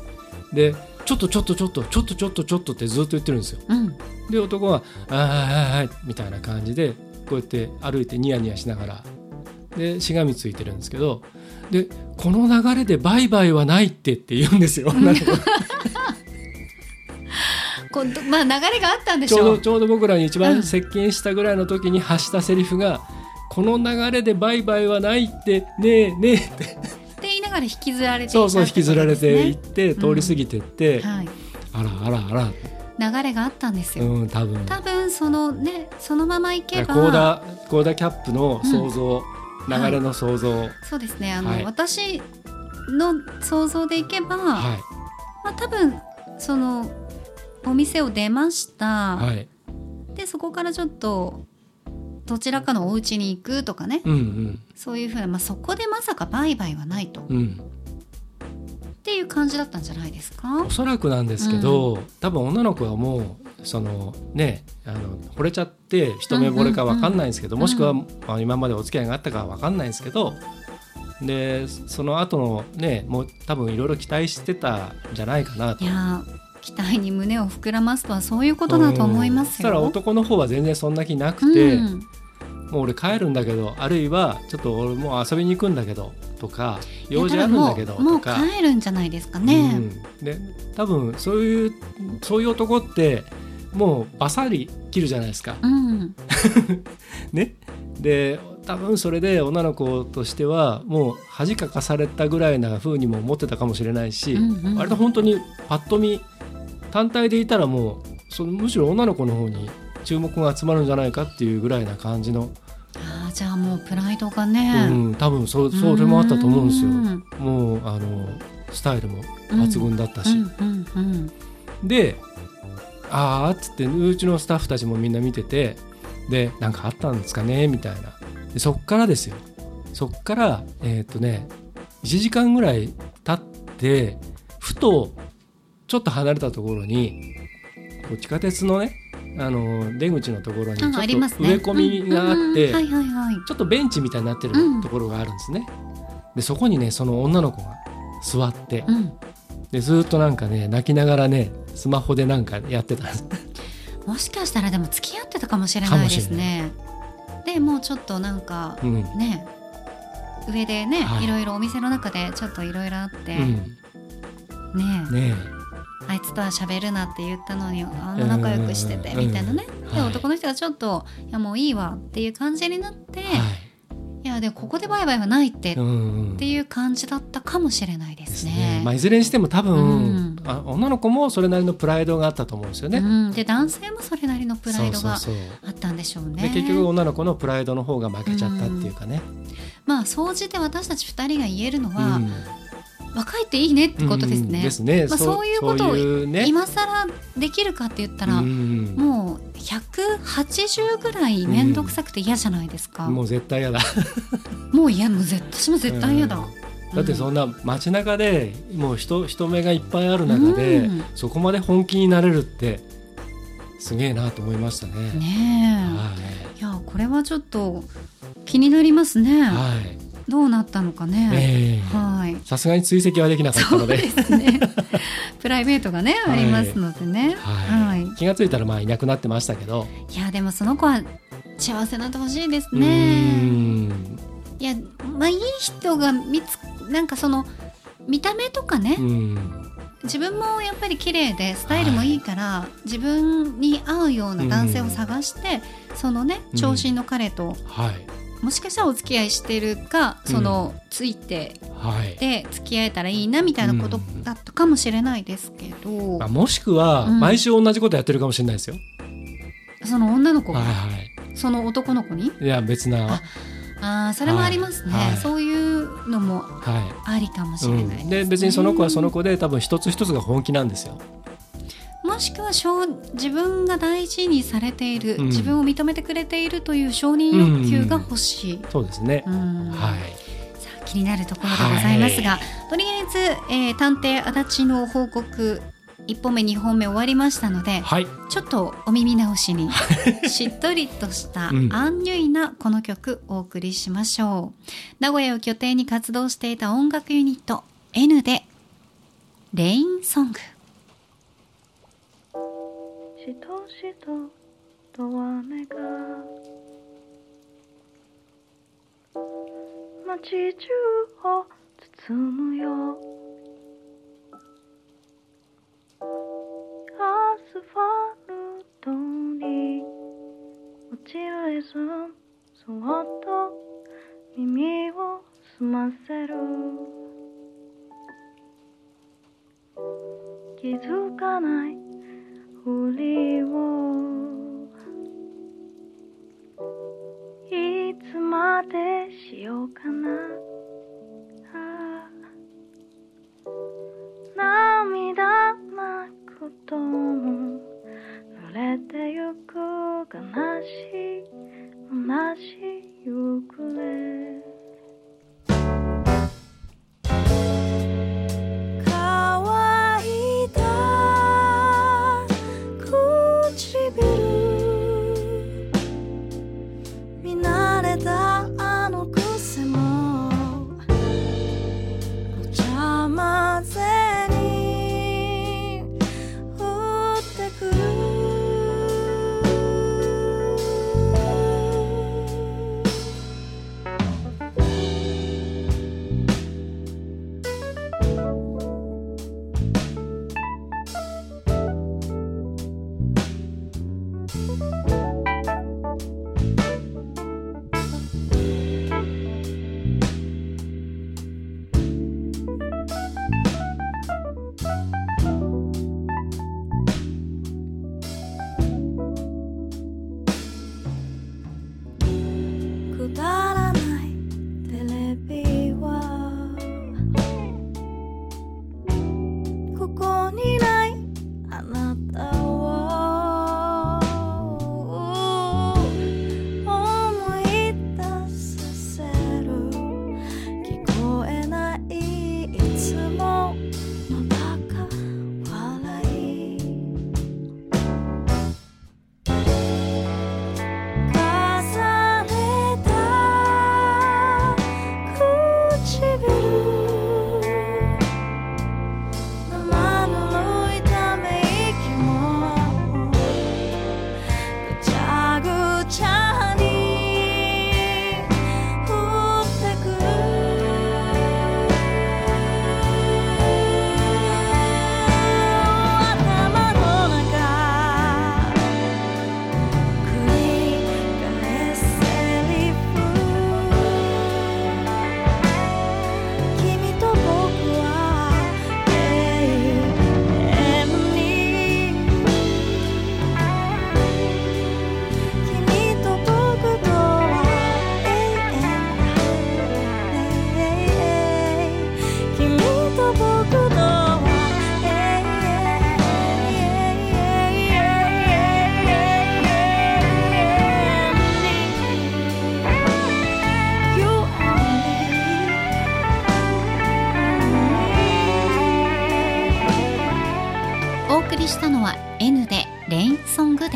でちょっとちょっとちょっとちょっとちょっとちょっとってずっと言ってるんですよ。うん。で男は「あーはいはいはい」みたいな感じでこうやって歩いてニヤニヤしながら。でしがみついてるんですけど。でこの流れで「バイバイはないって」って言うんですよ。なんかこうまあ流れがあったんでしちょう。ょうどちょうど僕らに一うん。番接近したぐらいの時に発したセリフが「この流れでバイバイはないってねえねえ」って。って言いながら引きずられていたそうそう引きずられていっってて通り過ぎてって、はい、あらあらあら。流れがあったんですよ、うん多分。多分そのねそのままいけば。コーダコーダキャップの想像、ん。流れの想像、そうですね。あの、はい。私の想像でいけば、はい。まあ、多分そのお店を出ました、はい。でそこからちょっとどちらかのお家に行くとかね、うんうん。そういうふうな、まあ、そこでまさか売買はないと、っうん。ていう感じだったんじゃないですか？おそらくなんですけど、多分女の子はもうそのねあの惚れちゃって一目惚れか分かんないんですけど、うんもしくは、まあ、今までお付き合いがあったかは分かんないんですけどでその後のねもう多分いろいろ期待してたんじゃないかなと。い。やー期待に胸を膨らますとはそういうことだと思いますうんそしたらよ。男の方は全然そんな気なくて、うんもう俺帰るんだけどあるいはちょっと俺もう遊びに行くんだけどとか用事あるんだけどとか帰るんじゃないですかね。うん、で多分そういうそういう男ってもうバサリ切るじゃないですか。うん、*laughs* ね、で多分それで女の子としてはもう恥かかされたぐらいな風にも思ってたかもしれないし、うんうん割と本当にパッと見単体でいたらもうそのむしろ女の子の方に注目が集まるんじゃないかっていうぐらいな感じの、あーじゃあもうプライドがね、うん、多分そそれもあったと思うんですよ。ん。もうあのスタイルも抜群だったし、でああっつってうちのスタッフたちもみんな見ててでなんかあったんですかねみたいな。でそっからですよ。そっからえーっとね1時間ぐらい経ってふとちょっと離れたところにこう地下鉄のねあの出口のところにちょっと植え込みがあって、ちょっとベンチみたいになってるうんところがあるんですね。でそこにねその女の子が座ってうん。でずーっとなんかね泣きながらねスマホでなんかやってたんです。もしかしたらでも付き合ってたかもしれないですね。でもうちょっとなんかうん。ね上でね、はい。い、ろいろお店の中でちょっといろいろあって、うん、ねねあいつとは喋るなって言ったのにあの仲良くしててうんみたいなね、で男の人がちょっと「いやもういいわ」っていう感じになって、え、い、はいやでもここでバイバイはないって、うんうん。っていう感じだったかもしれないでですすね。ね。。まあいずれにしても多分、うん。あ女の子もそれなりのプライドがあったと思うんですよね。うん、で男性もそれなりのプライドがあったんでしょうね。結局女の子のプライドの方が負けちゃったっていうかね。まあ総じて私たち2人が言えるのうは、ん若いっていいねってことですね。うんですね。まあそういうことを。今更できるかって言ったら、うんもう180ぐらい面倒くさくて嫌じゃないですか。もう絶対嫌だ。もう嫌もう絶私も絶対嫌だ。うんだってそんな街中でもう人人目がいっぱいある中で、うんそこまで本気になれるってすげえなと思いましたね。ねはえ、いやこれはちょっと気になりますね。い。はい。どうなったのかね。ええはい。さすがに追跡はできなかったそうので。ですね。*laughs* プライベートがね、はいありますのでね。はいはい。気がついたらまあいなくなってましたけど。いやでもその子は幸せになってほしいですうーね。んいやまあいい人が見つなんかその見た目とかね、うん自分もやっぱり綺麗でスタイルもいいから、自分に合うような男性を探して、そのねうん長身の彼と、はいもしかしたらお付き合いしてるかその、ついてはい。で付き合えたらいいなみたいなことうん。だったかもしれないですけど、まあ、もしくはうん。毎週同じことやってるかもしれないですよ。その女の子が、はいはその男の子に？い。いや別な。あそれもありますね、はい。はい。そういうのもはありかもしい。れないです、ね。うん、で別にその子はその子で多分一つ一つが本気なんですよ。もしくは承自分が大事にされている、うん。自分を認めてくれているという承認欲求が欲しい、そうですね。うん。はい。さあ気になるところでございますが、とりあえず、えー探偵足立の報告1本目2本目終わりましたのではい。ちょっとお耳直しに *laughs* しっとりとした *laughs* うん。アンニュイなこの曲お送りしましょう。名古屋を拠点に活動していた音楽ユニット N で「レインソング」しとしとと雨が街中を包むよ。アスファルトに落ちるリズムそっと耳を澄ませる。気づかないりをいつまでしようかな。涙なくとも濡れてゆく悲しい同 N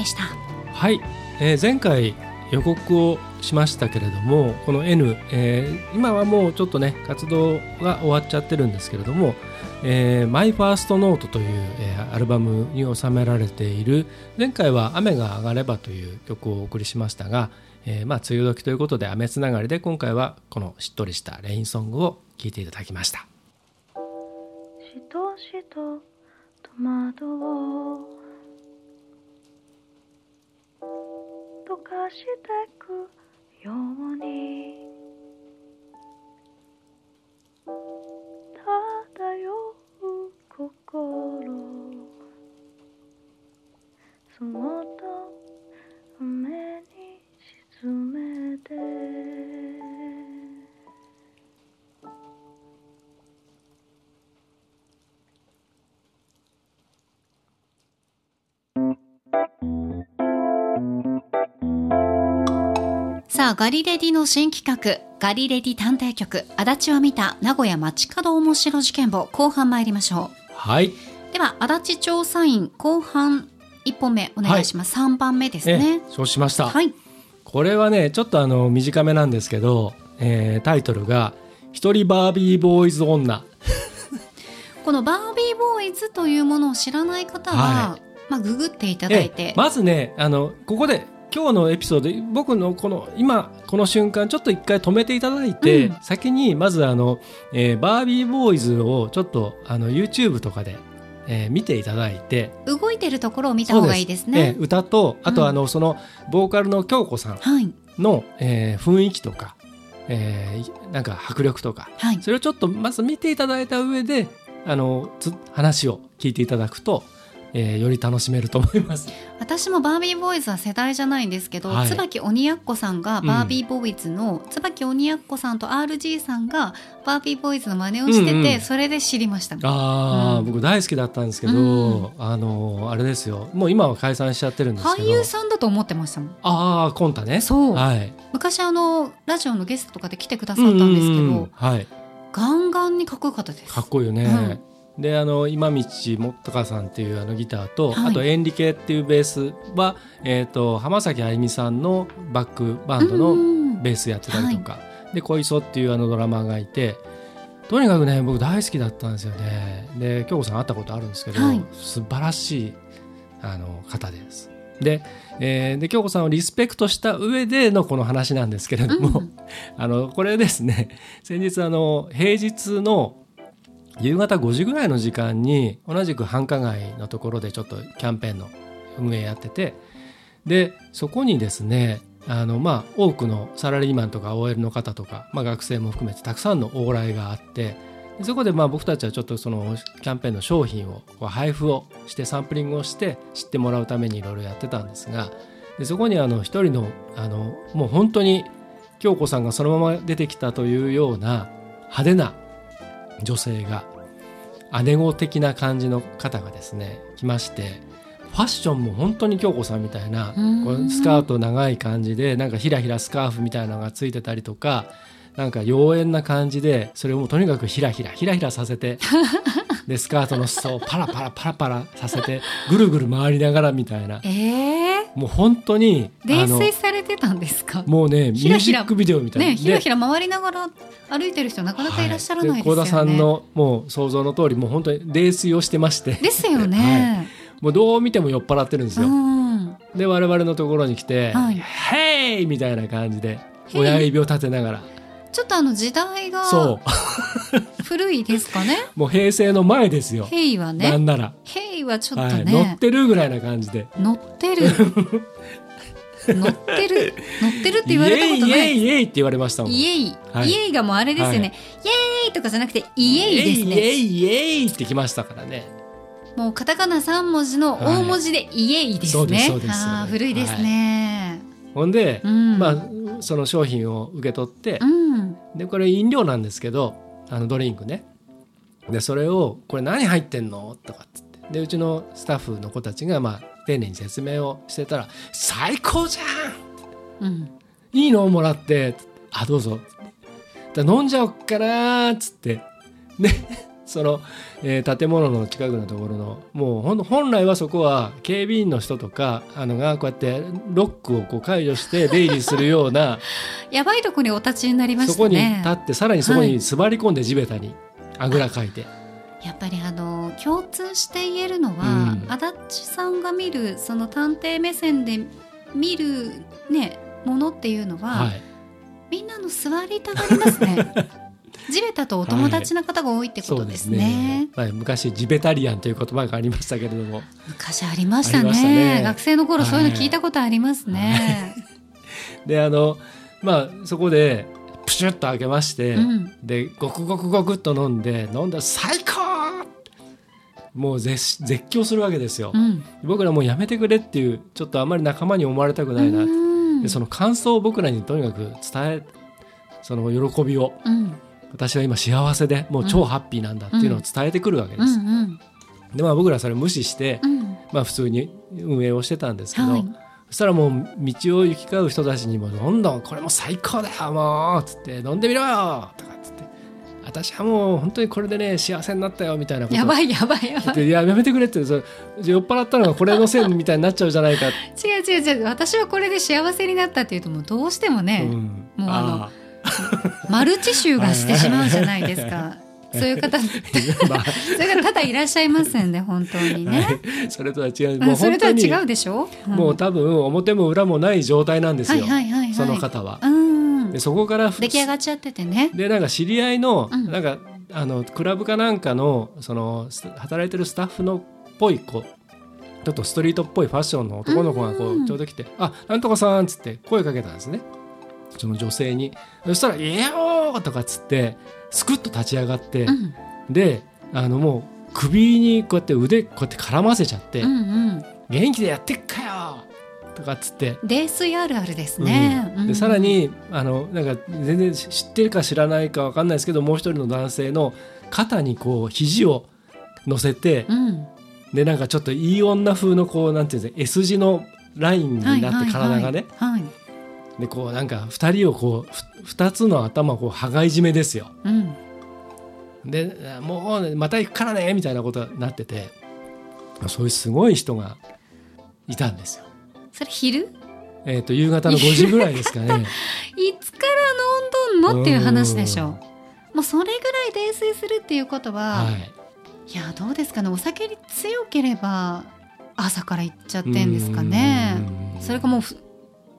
でした。はい、えー前回予告をしましたけれどもこの N、えー今はもうちょっとね活動が終わっちゃってるんですけれども「えー、マイファーストノートという、えーアルバムに収められている前回は「雨が上がれば」という曲をお送りしましたが、えーまあ梅雨時ということで雨つながりで今回はこのしっとりしたレインソングを聴いていただきました。しとしと戸惑う溶かしてくように。漂う心。そっと雨に沈めて。さあガリレディの新企画ガリレディ探偵局足立は見た名古屋街角面白事件簿後半参りましょはい、うでは足立調査員後半1本目お願いします、3番目ですね。えそうしました。はい。これはねちょっとあの短めなんですけど、えータイトルが「一人バービーボーイズ女。*laughs* このバービーボーイズというものを知らない方は、はまあ、ググっていただいえて、まずねあのここで今日のエピソードで僕のこの今この瞬間ちょっと一回止めていただいて、うん。先にまずあの、えーバービーボーイズをちょっとあの YouTube とかで、えー見ていただいて動いてるところを見た方がいいですね。えー歌とあうんとあの、そのボーカルの京子さんはい。の、えー雰囲気とか、えーなんか迫力とかはい。それをちょっとまず見ていただいた上であのつ話を聞いていただくと、えーより楽しめると思います。私もバービーボーイズは世代じゃないんですけど、はい。椿鬼奴さんがバービーボーイズの、椿鬼奴さんと RG さんがバービーボーイズの真似をしてて、うんうん。それで知りましたああ、うん。僕大好きだったんですけど、うん。あのあれですよ。もう今は解散しちゃってるんですけど。俳優さんだと思ってましたもん。ああコンタね。そう。はい。昔あのラジオのゲストとかで来てくださったんですけど、うんうん。うんはい。ガンガンにかっこよかったです。かっこいいよね、であの今道もったかさんっていうあのギターと、はい。あとエンリケっていうベースは、えー、と浜崎あゆみさんのバックバンドのうんベースやってたりとか、で小磯っていうあのドラマーがいてとにかくね僕大好きだったんですよね。で京子さん会ったことあるんですけど、はい。素晴らしいあの方です。で,、えーで京子さんをリスペクトした上でのこの話なんですけれども、うん。*laughs* あのこれですね先日あの平日の夕方5時ぐらいの時間に同じく繁華街のところでちょっとキャンペーンの運営やっててでそこにですねあのまあ多くのサラリーマンとか OL の方とか、まあ、学生も含めてたくさんの往来があってそこでまあ僕たちはちょっとそのキャンペーンの商品を配布をしてサンプリングをして知ってもらうためにいろいろやってたんですがでそこにあの一人のあのもう本当に京子さんがそのまま出てきたというような派手な女性が姉子的な感じの方がですね来ましてファッションも本当に京子さんみたいなうん。こうスカート長い感じでなんかひらひらスカーフみたいなのがついてたりとかなんか妖艶な感じでそれをもうとにかくひらひらひらひらさせて *laughs* でスカートの裾をパラパラパラパラさせてぐるぐる回りながらみたいな。えー、もう本当に泥酔されてたんですか？もうねミひらひら。ュージックビデオみたいな。ねひらでひら回りながら歩いてる人なかなかいらっしゃらないですよね、はで幸田さんのもう想像の通りもう本当に泥酔をしてまして。ですよね、もうどう見ても酔っ払ってるんですよ、うん。で我々のところに来て「はい。ヘイ!」みたいな感じで親指を立てながらちょっとあの時代が古いですかね。*laughs* もう平成の前ですよ、ヘイはなねんなら、ヘイはちょっとはい、乗ねっ、てるぐらいな感じで。乗ってる。*laughs* 乗ってる。乗ってるって「イ言われたことない。エイイエイ」って言われましたもん。イエイ、はい。イエイがもうあれですよね、はい。イエイとかじゃなくてイエイですイエねイイエイってきましたからねもうカタカナ3文字の大文字でイエイですそうですね、そうです古いですね、ほんで、うん。まあその商品を受け取って、うん。でこれ飲料なんですけどあのドリンクね。でそれを「これ何入ってんの?」とかっつって。でうちのスタッフの子たちがまあ丁寧に説明をしてたら「最高じゃん！うん。いいのもらって」あどうぞ」じゃあ飲んじゃおっかな」っつって。でその、えー建物の近くのところのもうほん本来はそこは警備員の人とかあのがこうやってロックをこう解除して出入りするような *laughs* やばいとこにお立ちになりまそこにしたね立ってさらにそこはい。に座り込んで地べたにあぐらかいて、やっぱりあの共通して言えるのは、うん。足立さんが見るその探偵目線で見るねものっていうのは、はい、みんなの座りたがりますね *laughs* 地べたとお友達の方が多いってことですね,、まあ、昔ジベタリアンという言葉がありましたけれども。昔ありましたね。ね。学生の頃そういうの聞いたことありますね、であのまあそこでプシュッと開けまして、うん。でごくごくごくっと飲んで飲んだら最高もう絶絶叫するわけですよ、うん。僕らもうやめてくれっていうちょっとあまり仲間に思われたくないな、うん。でその感想を僕らにとにかく伝えその喜びを。うん私は今幸せでもう超ハッピーなんだっていうのを伝えてくるわけうです、んうん。でまあ僕らはそれを無視して、うん。まあ普通に運営をしてたんですけど、はい。そしたらもう道を行き交う人たちにもどんどんこれも最高だよもうつって飲んでみろよとかつって。私はもう本当にこれでね幸せになったよみたいなこと。やばいやばいやばい。ややめてくれってそれ酔っ払ったのがこれのせいみたいになっちゃうじゃないか、違う違う違う私はこれで幸せになったっていうともうどうしてもね、うん、もうあのあマルチ臭がしてしまうじゃないですか。そういう方、そうーまあいらっしゃいますんで、本当にね。それとは違うあそれとは違うでしょ、うんもう多分表も裏もない状態なんですよ、はいはいはいはい。その方は。うんで。そこから出来上がっちゃっててね。でなんか知り合いの、うんなんかあのクラブかなんかのそのス働いてるスタッフのっぽい子ちょっとストリートっぽいファッションの男の子がこうんうちょうど来て「あなんとかさん」っつって声かけたんですねその女性にそしたら「いやよ!」とかっつってスクッと立ち上がって、うんであのもう首にこうやって腕こうやって絡ませちゃって「うんうん。元気でやってっかよ!」とかっつって泥酔あるあるですね。うんうんでさら、にあのなんか全然知ってるか知らないかわかんないですけどもう一人の男性の肩にこう肘を乗せて、うん。でなんかちょっといい女風のこうなんていうんですか S 字のラインになって体がね、はい。はい。でこうなんか2人をこうふ2つの頭をこう羽交い締めですよ。うん。でもうまた行くからねみたいなことになっててそういうすごい人がいたんですよ。それ昼？えー、と夕方の5時ぐらいですかね。*laughs* いつから飲んどんのっていう話でしょ。もうそれぐらい泥酔するっていうことは、はいいやどうですかね？お酒に強ければ朝から行っちゃってんですかねうんそれかもうふ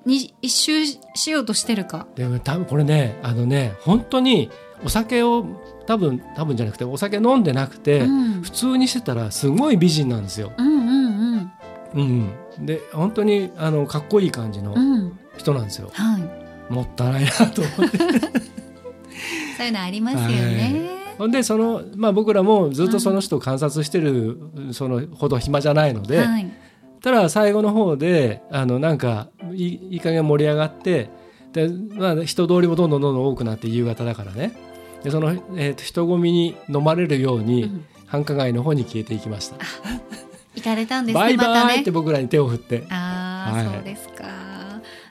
に一周しようとしてるか？でも多分これねあのね本当にお酒を多分多分じゃなくてお酒飲んでなくて、うん。普通にしてたらすごい美人なんですよ。うんうんうん、で本当にあのかっこいい感じのうん。うん人なんですよ。はい。もったいないなと思って。*laughs* そういうのありますよね、ほんでその、まあ、僕らもずっとその人を観察してる、そのほど暇じゃないので、はいただ最後の方であのなんかいいいい加減盛り上がってで、まあ、人通りもどんどんどんどん多くなって夕方だからね。でその、えーと人混みに飲まれるように、うん。繁華街の方に消えていきました。行かれたんですねバイバイって僕らに手を振って。ああ、はい。そうですか。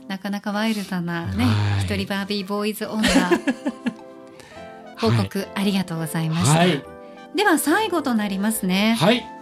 なかなかワイルドなねはい。一人バービーボーイズ女。*laughs* 報告ありがとうございました、はい、では最後となりますね。はい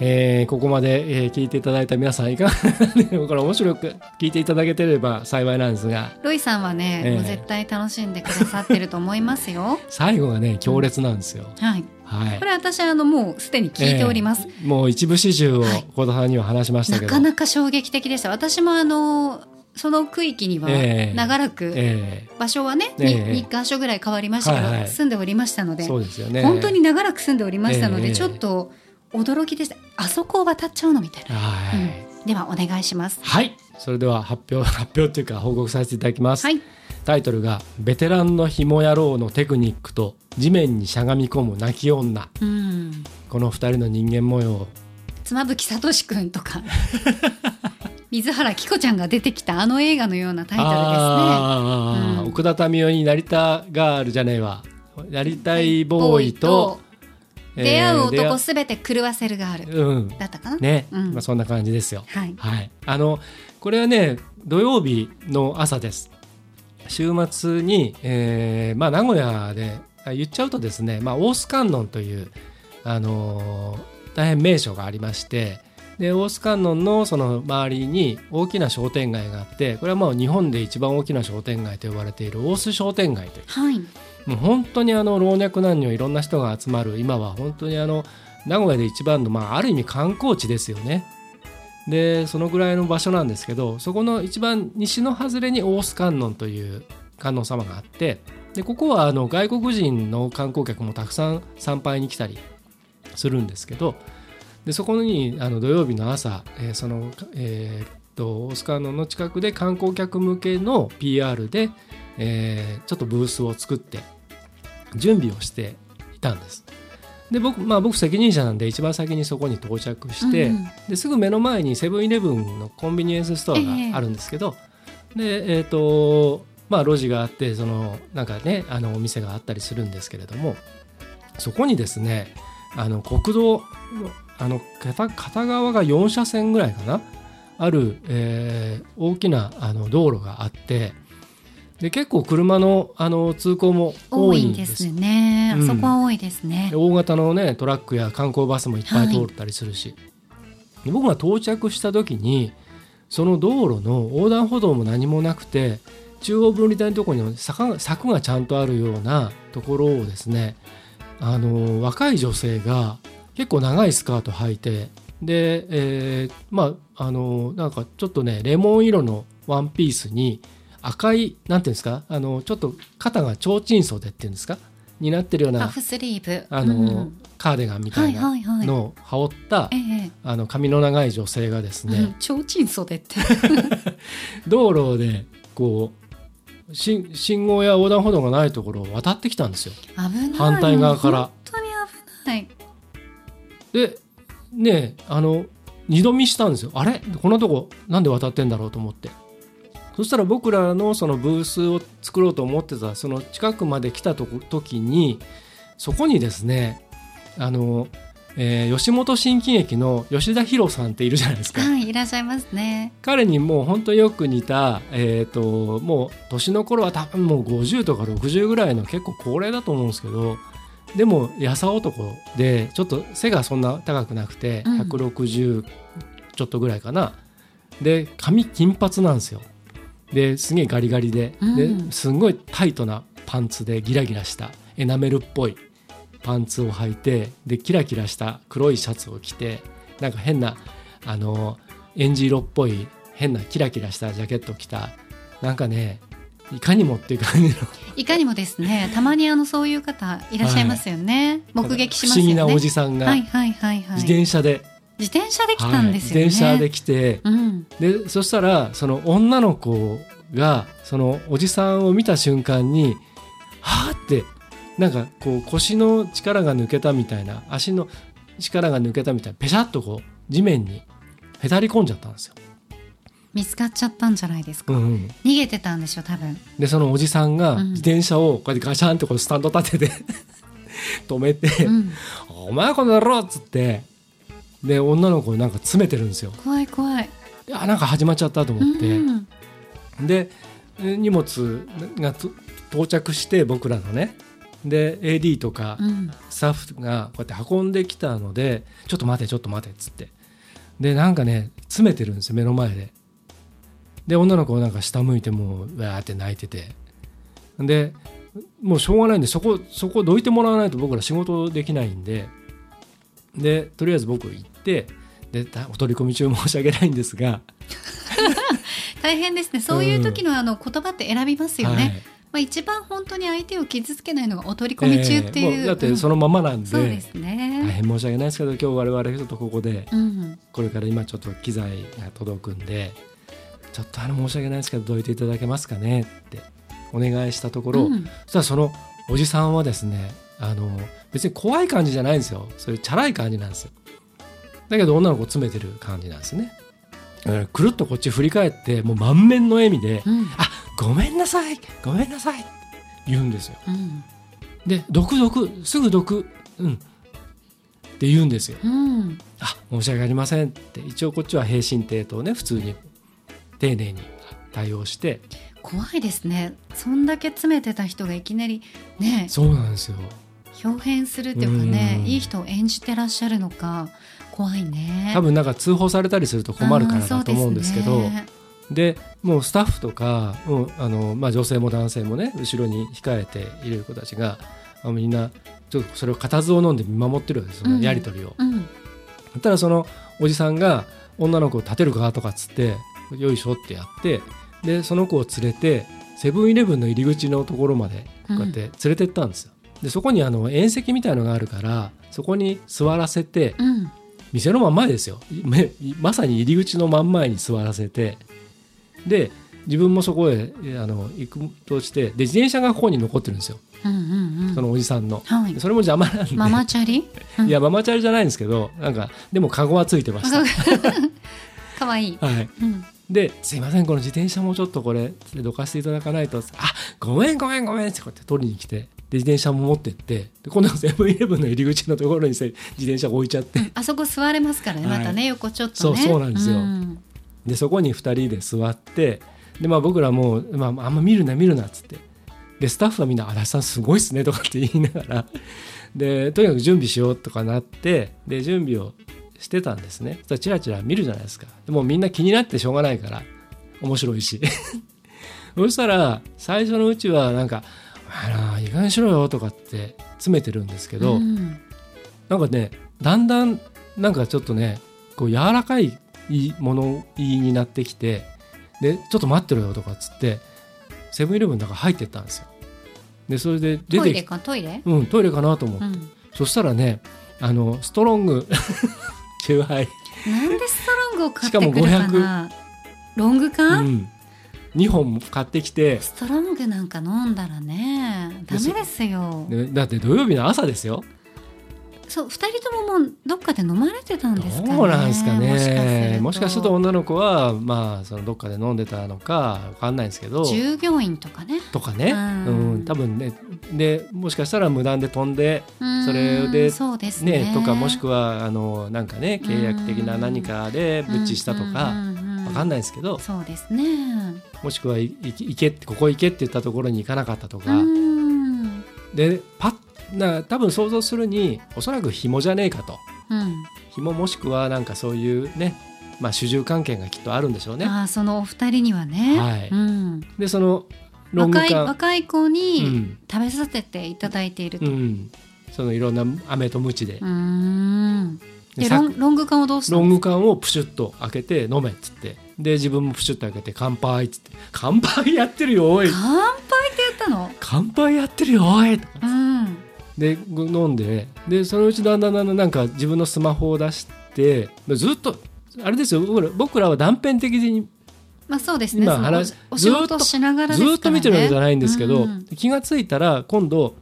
えーここまで、えー聞いていただいた皆さんいかがこ *laughs* れ面白く聞いていただけてれば幸いなんですがロイさんはね、ええもう絶対楽しんでくださってると思いますよ。*laughs* 最後がね強烈なんですよ。はい。はいこれ私あのもうすでに聞いております。えーもう一部始終をはい小田さんには話しましたけど、なかなか衝撃的でした。私もあのその区域にはええ長らく、え場所はね、ええに2箇所ぐらい変わりましたけど、はいはい住んでおりましたのーで、そうですよね。本当に長らく住んでおりましたので、ええちょっと驚きでした。あそこを渡っちゃうのみたいな。はい、うんではお願いします。はいそれでは発表発表というか報告させていただきます、はい。タイトルが「ベテランの紐野郎のテクニックと地面にしゃがみ込む泣き女うん。」この二人の人間模様を妻夫木聡くんとか *laughs* 水原希子ちゃんが出てきたあの映画のようなタイトルですね。うん奥田民生になりたガールじゃねえわなりたいボーイと、出会うえー男すべて狂わせるガール出会ううん。だったかな、ね、うん。まあ、そんな感じですよ。はい。はい。あのこれはね土曜日の朝です。週末に、えーまあ、名古屋であ言っちゃうとですね、まあ、オース観音という、あのー大変名所がありましてで大須観音のその周りに大きな商店街があってこれはもう日本で一番大きな商店街と呼ばれている大須商店街というはいもう本当にあの老若男女いろんな人が集まる今は本当にあの名古屋で一番の、まあ、ある意味観光地ですよね。でそのぐらいの場所なんですけどそこの一番西の外れに大須観音という観音様があってでここはあの外国人の観光客もたくさん参拝に来たりするんですけどでそこにあの土曜日の朝、えーその、えーっと大須観音の近くで観光客向けの PR で、えーちょっとブースを作って準備をしていたんです。で僕,、まあ、僕責任者なんで一番先にそこに到着して、うんうんですぐ目の前にセブンイレブンのコンビニエンスストアがあるんですけど、でえっ、とまあ路地があってそのなんかねあのお店があったりするんですけれどもそこにですねあの国道のあの片片側が4車線ぐらいかなある、えー大きなあの道路があってで結構車のあの通行も多多いんですすね、うん。あそこは多いですね。大型のねトラックや観光バスもいっぱい通ったりするし、で僕が到着した時にその道路の横断歩道も何もなくて中央分離帯のところに坂が柵がちゃんとあるようなところをですねあの若い女性が結構長いスカート履いてで、えーまああのなんかちょっとねレモン色のワンピースに赤いなんていうんですか？あのちょっと肩が提灯袖っていうんですか？になってるようなパフスリーブ。あの、うんカーディガンみたいなはいはいはい。のを羽織った、ええ。あの髪の長い女性がですね、うん。提灯袖って。*laughs* 道路でこう信信号や横断歩道がないところを渡ってきたんですよ。危ない。反対側から。本当に危ない。でねあの二度見したんですよ。あれ？こんなとこなんで渡ってんだろうと思ってそしたら僕らのそのブースを作ろうと思ってたその近くまで来たとこ時にそこにですねあの、えー吉本新喜劇の吉田博さんっているじゃないですか。はいいらっしゃいますね。彼にもう本当よく似た、えー、ともう年の頃は多分もう50とか60ぐらいの結構高齢だと思うんですけどでもやさ男でちょっと背がそんな高くなくてうん。160ちょっとぐらいかな、で髪金髪なんですよですげえガリガリで,、うん。ですんごいタイトなパンツでギラギラしたエナメルっぽいパンツを履いてでキラキラした黒いシャツを着てなんか変なあのエンジ色っぽい変なキラキラしたジャケットを着たなんかねいかにもっていう感じの。いかにもですね。たまにあのそういう方いらっしゃいますよね、目撃しますよね。不思議なおじさんがはいはいはいはい。自転車で、自転車で来たんですよね、はい。自転車で来てうん。でそしたらその女の子がそのおじさんを見た瞬間にはあってなんかこう腰の力が抜けたみたいな足の力が抜けたみたいなペシャッとこう地面にへたり込んじゃったんですよ。見つかっちゃったんじゃないですか、うんうん。逃げてたんでしょ多分。でそのおじさんがうん。自転車をこうやってガシャンってこうスタンド立てて *laughs* 止めてうん「お前この野郎!」っつってで女の子をなんか詰めてるんですよ。怖い怖い。いやなんか始まっちゃったと思って。うんでえ荷物がと到着して僕らのね。で AD とかうん。スタッフがこうやって運んできたのでちょっと待てちょっと待てっつって。でなんかね詰めてるんですよ目の前で。で女の子なんか下向いてもううわーって泣いてて。でもうしょうがないんでそこそこどいてもらわないと僕ら仕事できないんででとりあえず僕行ってでたお取り込み中申し訳ないんですが。*laughs* 大変ですね。そういう時のあの言葉って選びますよね、はい。まあ、一番本当に相手を傷つけないのがお取り込み中っていう,、ええ。もうだってそのままなんで,、そうです大ね、変申し訳ないですけど今日我々ちょっとここでうん、これから今ちょっと機材が届くんでちょっとあの申し訳ないですけどどいていただけますかねってお願いしたところ、うん。そしたらそのおじさんはですねあの別に怖い感じじゃないんですよ。そういうチャラい感じなんです。よだけど女の子詰めてる感じなんですね。くるっとこっち振り返ってもう満面の笑みでうん「あごめんなさいごめんなさい」って言うんですよ。うん。で「毒毒すぐ毒うん」って言うんですよ。うん。あ申し訳ありません。って一応こっちは平身低頭ね普通に丁寧に対応して。怖いですね。そんだけ詰めてた人がいきなりね。そうなんですよ表変するっていうかねうん。いい人を演じてらっしゃるのか怖いね。多分なんか通報されたりすると困るからだと思うんですけど、でもうスタッフとか、うんあのまあ、女性も男性もね後ろに控えている子たちがあみんなちょっとそれを固唾を飲んで見守ってるわけですそのやり取りを。うん。ただそのおじさんが女の子を立てるかとかっつってよいしょってやってでその子を連れてセブンイレブンの入り口のところまでこうやって連れてったんですよ。でそこにあの縁石みたいのがあるからそこに座らせてうん。店の真ん前ですよ。めまさに入り口の真ん前に座らせてで自分もそこへえあの行くとしてで自転車がここに残ってるんですよ。うんうんうん。そのおじさんの。はい。それも邪魔なんで。ママチャリ？うん。いやママチャリじゃないんですけどなんかでもカゴはついてました。*laughs* かわいい、はい、うん。で「すいませんこの自転車もちょっとこれどかしていただかないと」あごめんごめんごめん」ってこうやって取りに来てで自転車も持ってってで今度はセブンイレブンの入り口のところにせ自転車置いちゃって。あそこ座れますからね。はい。またね、横ちょっとね。そうそうなんですよ。ん。でそこに2人で座ってで、まあ、僕らも、まあ、あんま見るな見るなっつって。でスタッフはみんな「足立さんすごいっすね」とかって言いながら。*laughs* でとにかく準備しようとかなってで準備をしてたんですね。そしたらチラチラ見るじゃないですか。でもみんな気になってしょうがないから面白いし。*laughs* そしたら最初のうちはなんか「あらいい加減にしろよ」とかって詰めてるんですけど、うん。なんかねだんだんなんかちょっとねこう柔らかいもの言いになってきてでちょっと待ってろよとかっつってセブンイレブンの中入ってったんですよ。でそれで出トイレか？トイレ、うんトイレかなと思って、うん、そしたらねあのストロングチューハイ、なんでストロングを買ってくるかな？ロングう缶、ん、2本買ってきて。ストロングなんか飲んだらねダメですよ。でだって土曜日の朝ですよ。そう二人とももうどっかで飲まれてたんですかね。どうなんですかね。ももしかするとと女の子はまあそのどっかで飲んでたのかわかんないんですけど。従業員とかね。とかね、ううんん多分ねでもしかしたら無断で飛んでそれでうんそうですね。ねとかもしくはあのなんかね契約的な何かでブッチしたとかわかんいないですけどそうですね。もしくはいい行けここ行けって言ったところに行かなかったとか。うん。でパッな多分想像するにおそらく紐じゃねえかと。うん。紐もしくはなんかそういうねまあ主従関係がきっとあるんでしょうね。ああそのお二人にはね、はい。うん、でその若い缶若い子うにん。食べさせていただいていると、ううん。ん、そのいろんな飴とムチで。んロング缶をどうしたロング缶をプシュッと開けて飲めっつって。で自分もプシュッと開けて乾杯っつって。乾杯やってるよおい。か乾杯って言ったの？乾杯やってるよおいとかうん。で飲んで。でそのうちだんだんだんだんなんか自分のスマホを出してずっとあれですよ僕らは断片的にまあそうですね。話おお仕事しながらですから、ね、ずっと見てるわけじゃないんですけど、うん。気がついたら今度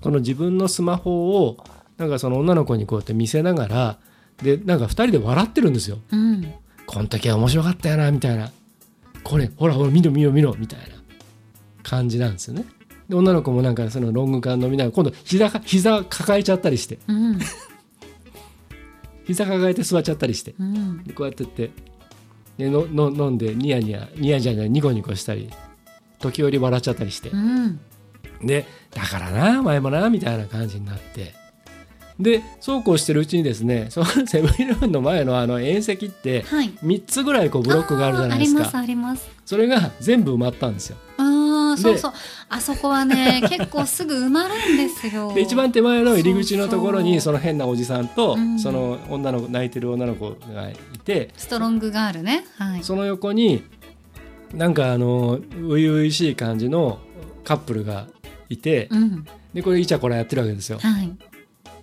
この自分のスマホをなんかその女の子にこうやって見せながらでなんか2人で笑ってるんですよ。うん。この時は面白かったよなみたいな。これほらほら見ろ見ろ見ろみたいな感じなんですよね。で女の子もなんかそのロング缶飲みながら今度膝か膝抱えちゃったりして。うん。膝抱えて座っちゃったりして。うん。でこうやってってでのの飲んでニヤニヤニヤじゃないニコニコしたり時折笑っちゃったりして。うん。でだからな前もなみたいな感じになってでそうこうしてるうちにですねその *laughs* セブンイレブンの前のあの縁石ってはい。3つぐらいこうブロックがあるじゃないですあーありますかあります。それが全部埋まったんですよ。ああでそうそう。あそこはね *laughs* 結構すぐ埋まるんですよ。で一番手前の入り口のところにその変なおじさんとうん。その女の子泣いてる女の子がいてストロングガールね。はい。その横になんかあの初々しい感じのカップルがいてうん。でこれイチャコラやってるわけですよ。はい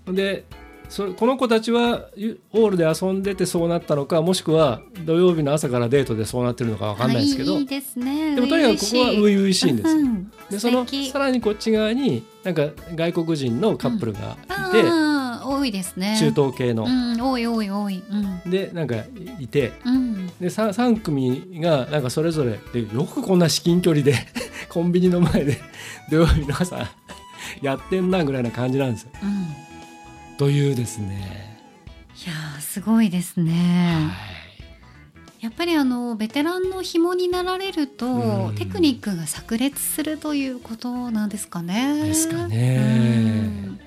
でそこの子たちはゆホールで遊んでてそうなったのかもしくは土曜日の朝からデートでそうなってるのかわかんないですけどあいいですね。でもとにかくここは初々しい。んですよ。うんでそのさらにこっち側になんか外国人のカップルがいて、あー多いですね。中東系の。う、ん多い多い多い。うん。でなんかいてうん。で 3, 3組がなんかそれぞれでよくこんな至近距離で *laughs* コンビニの前で土曜日の朝やってんなぐらいな感じなんですよ。うんというですね、いやーすごいですはねやっぱりあのベテランの紐になられると、うん。テクニックが炸裂するということなんですかね。ですかうね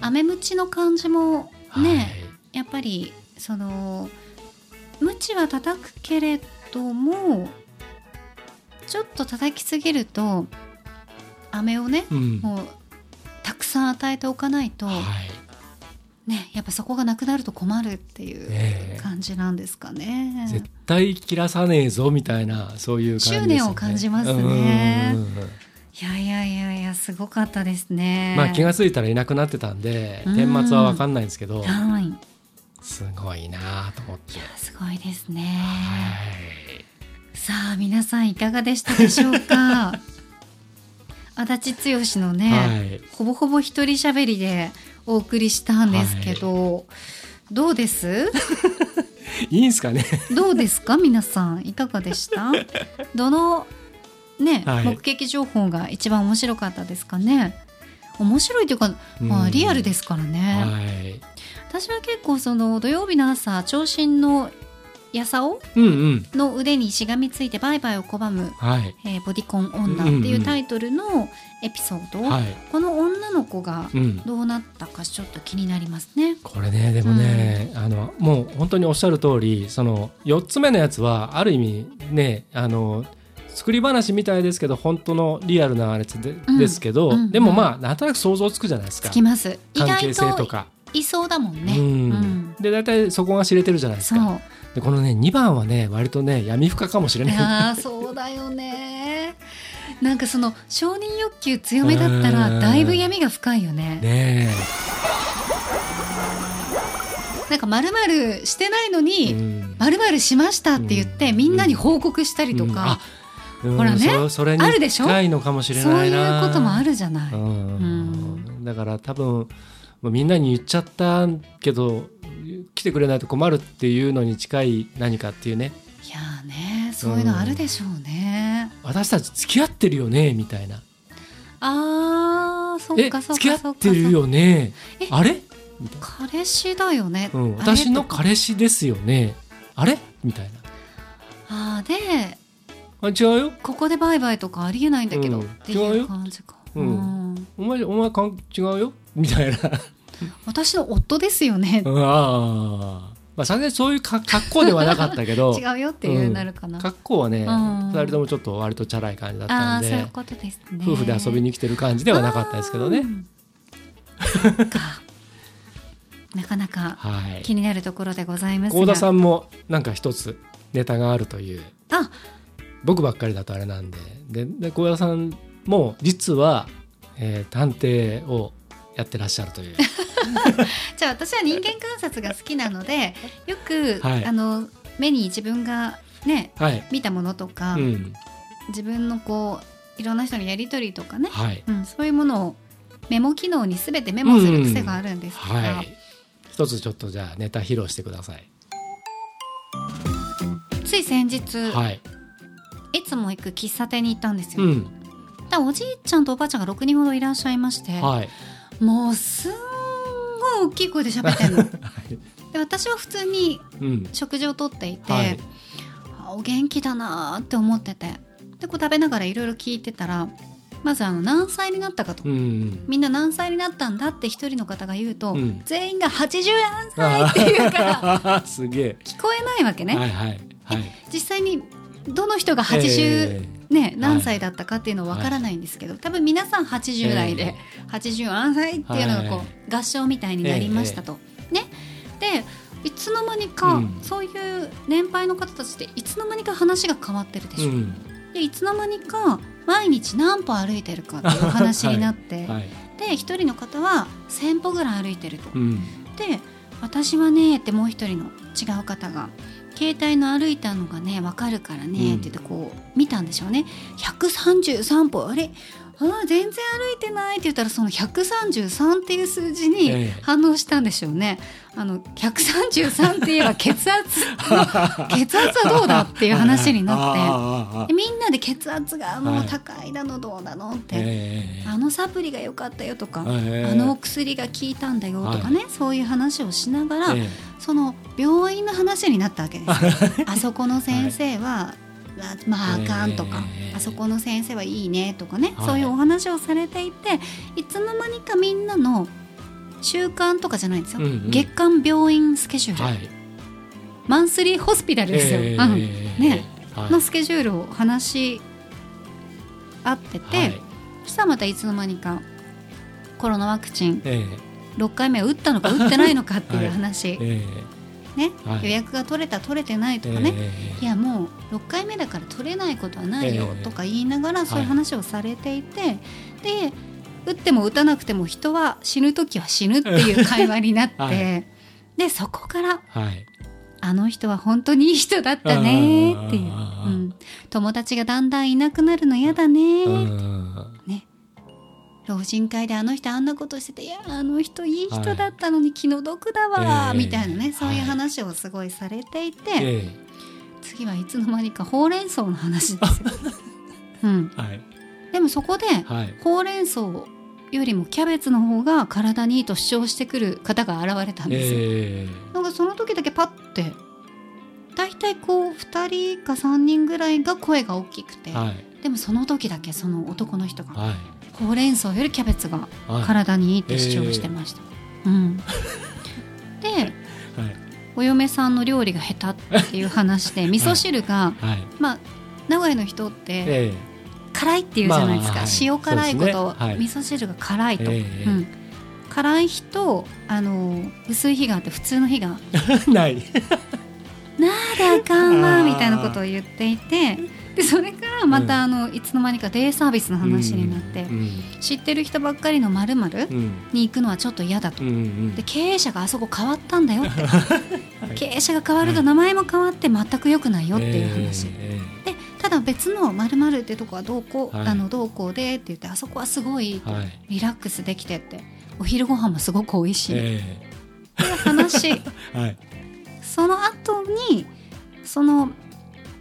アメムチの感じもい。ね、やっぱりそのムチは叩くけれどもちょっと叩きすぎると飴をね、うん。もうたくさん与えておかないと、はいねやっぱそこがなくなると困るっていう感じなんですかね。絶対切らさねえぞみたいなそういう感じですよね。執念を感じますね。いやいやいやいやすごかったですね。まあ気が付いたらいなくなってたんでうん。顛末は分かんないんですけどはい。いすごいなと思って。やすごいですね。はい。さあ皆さんいかがでしたでしょうか？*laughs* 足立剛のね、はい。ほぼほぼ一人喋りでお送りしたんですけど、どうです？*laughs* いいんすかね？*laughs* どうですか？皆さんいかがでした？*laughs* どのね、はい。目撃情報が一番面白かったですかね？面白いというか、まあ、うん。リアルですからね、はい。私は結構その土曜日の朝長身のやさお？うんうん。の腕にしがみついてバイバイを拒む、はい。えーボディコン女っていうタイトルのエピソード、はい。この女の子がうん。どうなったかちょっと気になりますね。これねでもね、あのもう本当におっしゃる通りその4つ目のやつはある意味ねあの作り話みたいですけど本当のリアルなあれで,、うん。ですけど、うん。でもまあなんとなく想像つくじゃないですか。つきます。意関係性とか。いそうだもんね。うん。うん。で大体そこが知れてるじゃないですか。でこのね2番はね割とね闇深かもしれない。あーそうだよね。なんかその承認欲求強めだったらうんだいぶ闇が深いよね。ねなんかまるまるしてないのえ、にうんまるまるしましたって言ってうんみんなに報告したりとうんか、うんほらねそそれにあるでしょ？近いのかもしれそうないな。いうこともあるじゃない。うんだから多分みんなに言っちゃったけど来てくれないと困るっていうのに近い何かっていうね。いやーねそういうのあるでしょうね。私たち付き合ってるよねみたいな。あーそっえかそっ付き合ってるよね。えあれ、彼氏だよね、うん、私の彼氏ですよね。あれ？みたいな。あーであ違うよ。ここでバイバイとかありえないんだけど、うん。っていう感じか、うん。お前お前かん違うよ。みたいな私の夫ですよね、うん。ああ。まあさすがにそういうか格好ではなかったけど。*laughs* 違うよっていうなるかな、格好はね、うん。二人ともちょっと割とチャラい感じだったんでね。夫婦で遊びに来てる感じではなかったですけどね。*laughs* なかなかはい。気になるところでございますが。幸田さんもなんか一つネタがあるという。あ。僕ばっかりだとあれなんで、で、で幸田さんも実は、えー探偵をやってらっしゃるという。*laughs* *laughs* じゃあ私は人間観察が好きなのでよく、はいあの目に自分がねはい。見たものとか、うん。自分のこういろんな人のやり取りとかね、はい。うん、そういうものをメモ機能にすべてメモする癖があるんですが、はい。一つちょっとじゃあネタ披露してください。つい先日、はい。い、つも行く喫茶店に行ったんですよ、うん。だおじいちゃんとおばあちゃんが6人ほどいらっしゃいまして、はい。もうすんごい大きい声で喋ってんの *laughs* で私は普通にうん。食事をとっていて、はい。あお元気だなーって思っててでこう食べながらいろいろ聞いてたらまずあの何歳になったかと、うん。みんな何歳になったんだって一人の方が言うと、うん全員が80歳っていうから *laughs* すげえ。聞こえないわけね、はいはいはい。実際にどの人が80、えね、何歳だったかっていうのは分からないんですけど、多分皆さん80代で、80何歳っていうのがこう、はい合唱みたいになりましたと。ね、でいつの間にか、うんそういう年配の方たちっていつの間にか話が変わってるでしょ。うん。でいつの間にか毎日何歩歩いてるかっていう話になって、はい。で一人の方は1,000歩ぐらい歩いてると。うん。で私はねってもう一人の違う方が携帯の歩いたのがね分かるからねうん。って言ってこう見たんでしょうね。133歩。あれ？あー全然歩いてない。って言ったらその133っていう数字にええ。反応したんでしょうね。あの133って言えば *laughs* 血圧？*laughs* 血圧はどうだっていう話になって。みんなで血圧がもはい。う高いだのどうだの？って、ええあのサプリが良かったよとか、ええ。あのお薬が効いたんだよとかね、そういう話をしながら、えその病院の話になったわけですよ。あそこの先生は、あまああかんとか、ええあそこの先生はいいねとかね、はい。そういうお話をされていていつの間にかみんなの習慣とかじゃないんですよ、うんうん。月間病院スケジュール、はい。マンスリーホスピタルですよ、ええうん。ね。はい。のスケジュールを話し合ってて、はい。そしたらまたいつの間にかコロナワクチンえ6回目は打ったのか打ってないのかっていう話、ええ。ね。はい。予約が取れた取れてないえとかね、ええ。いやもう6回目だから取れないことはないよええ。とか言いながらそういう話をされていて、で打っても打たなくても人は死ぬ時は死ぬっていう会話になって、はい。でそこからはい。あの人は本当にいい人だったねっていう、うん、友達がだんだんいなくなるの嫌だね、うん。ね老人会であの人あんなことしてていやあの人いい人だったのに気の毒だわ、ええ。みたいなねそういうはい話をすごいされていて、え次はいつの間にかほうれん草の話ですよ。*laughs* うん、えはいでもそこではい。ほうれん草よりもキャベツの方が体にいいと主張してくる方が現れたんですよ。えなんかその時だけパッて大体こう2人か3人ぐらいが声が大きくて、えはい。でもその時だけその男の人がはいほうれん草よりキャベツがはい。体にいいって主張してました。うん、*laughs* ではい。お嫁さんの料理が下手っていう話で味噌汁が、はい。まあ名古屋の人ってえ辛いっていうじゃないですか、まあはい。塩辛いこと、ね。はい。味噌汁が辛いと、ええうん、辛い日とあの薄い日があって普通の日がえ *laughs* ない「*laughs* なあであかんわ」みたいなことを言っていてでそれからまた、あのいつの間にかデイサービスの話になって、うん。知ってる人ばっかりのまるうん。に行くのはちょっと嫌だと。で経営者があそこ変わったんだよって、*laughs* 経営者が変わると名前も変わって全く良くないよっていう話、えでただ別のまるってとこはどうこう、はい。あのどうこうでって言ってあそこはすごいリラックスできてってお昼ご飯もすごく美味しい。っていうえ話 *laughs* その後にその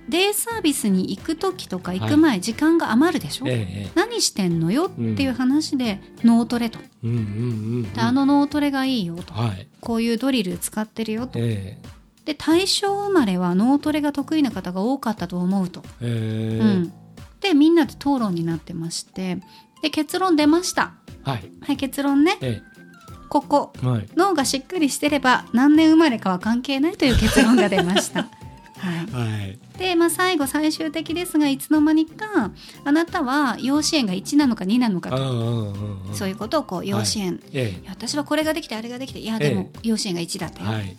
デイサービスに行く時とか行く前、時間が余るでしょ、ええ何してんのよ？っていう話で、脳トレと。うんうんうんであの脳トレがいいよと。はい。こういうドリル使ってるよと。ええ。で大正生まれは脳トレが得意な方が多かったと思うと、ええ。うん、でみんなで討論になってまして。で結論出ました。はい。はい結論ね。えここ。えはい。脳がしっかりしてれば何年生まれかは関係ないという結論が出ました。*laughs* はい、はいで、まあ、最後最終的ですがいつの間にかあなたは養子縁が1なのか2なのかと。そういうことをこう養子縁、いえ。や私はこれができてあれができていやでも養子縁が1だったよ、えはい。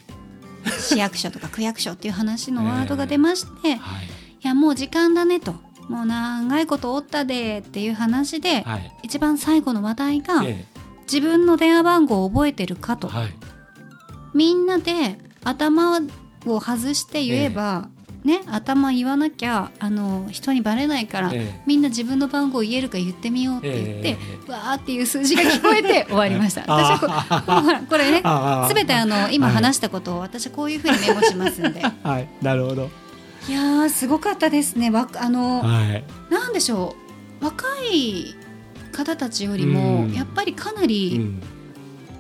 市役所とか区役所っていう話のワードが出まして、いはい。やもう時間だねと。もう長いことおったでっていう話で、はい。一番最後の話題が、え自分の電話番号を覚えてるかと、えはい。みんなで頭を外して言えば、ね頭言わなきゃあの人にバレないから、ええ。みんな自分の番号言えるか言ってみようって言って、ええ。わーっていう数字が聞こえて *laughs* 終わりました。*laughs* 私はこ *laughs* これねすべてあの今はい。話したことを私はこういうふうにメモしますんで。はい。なるほど。いやーすごかったですね。わあのはい。なんでしょう。若い方たちよりもうん。やっぱりかなうりん。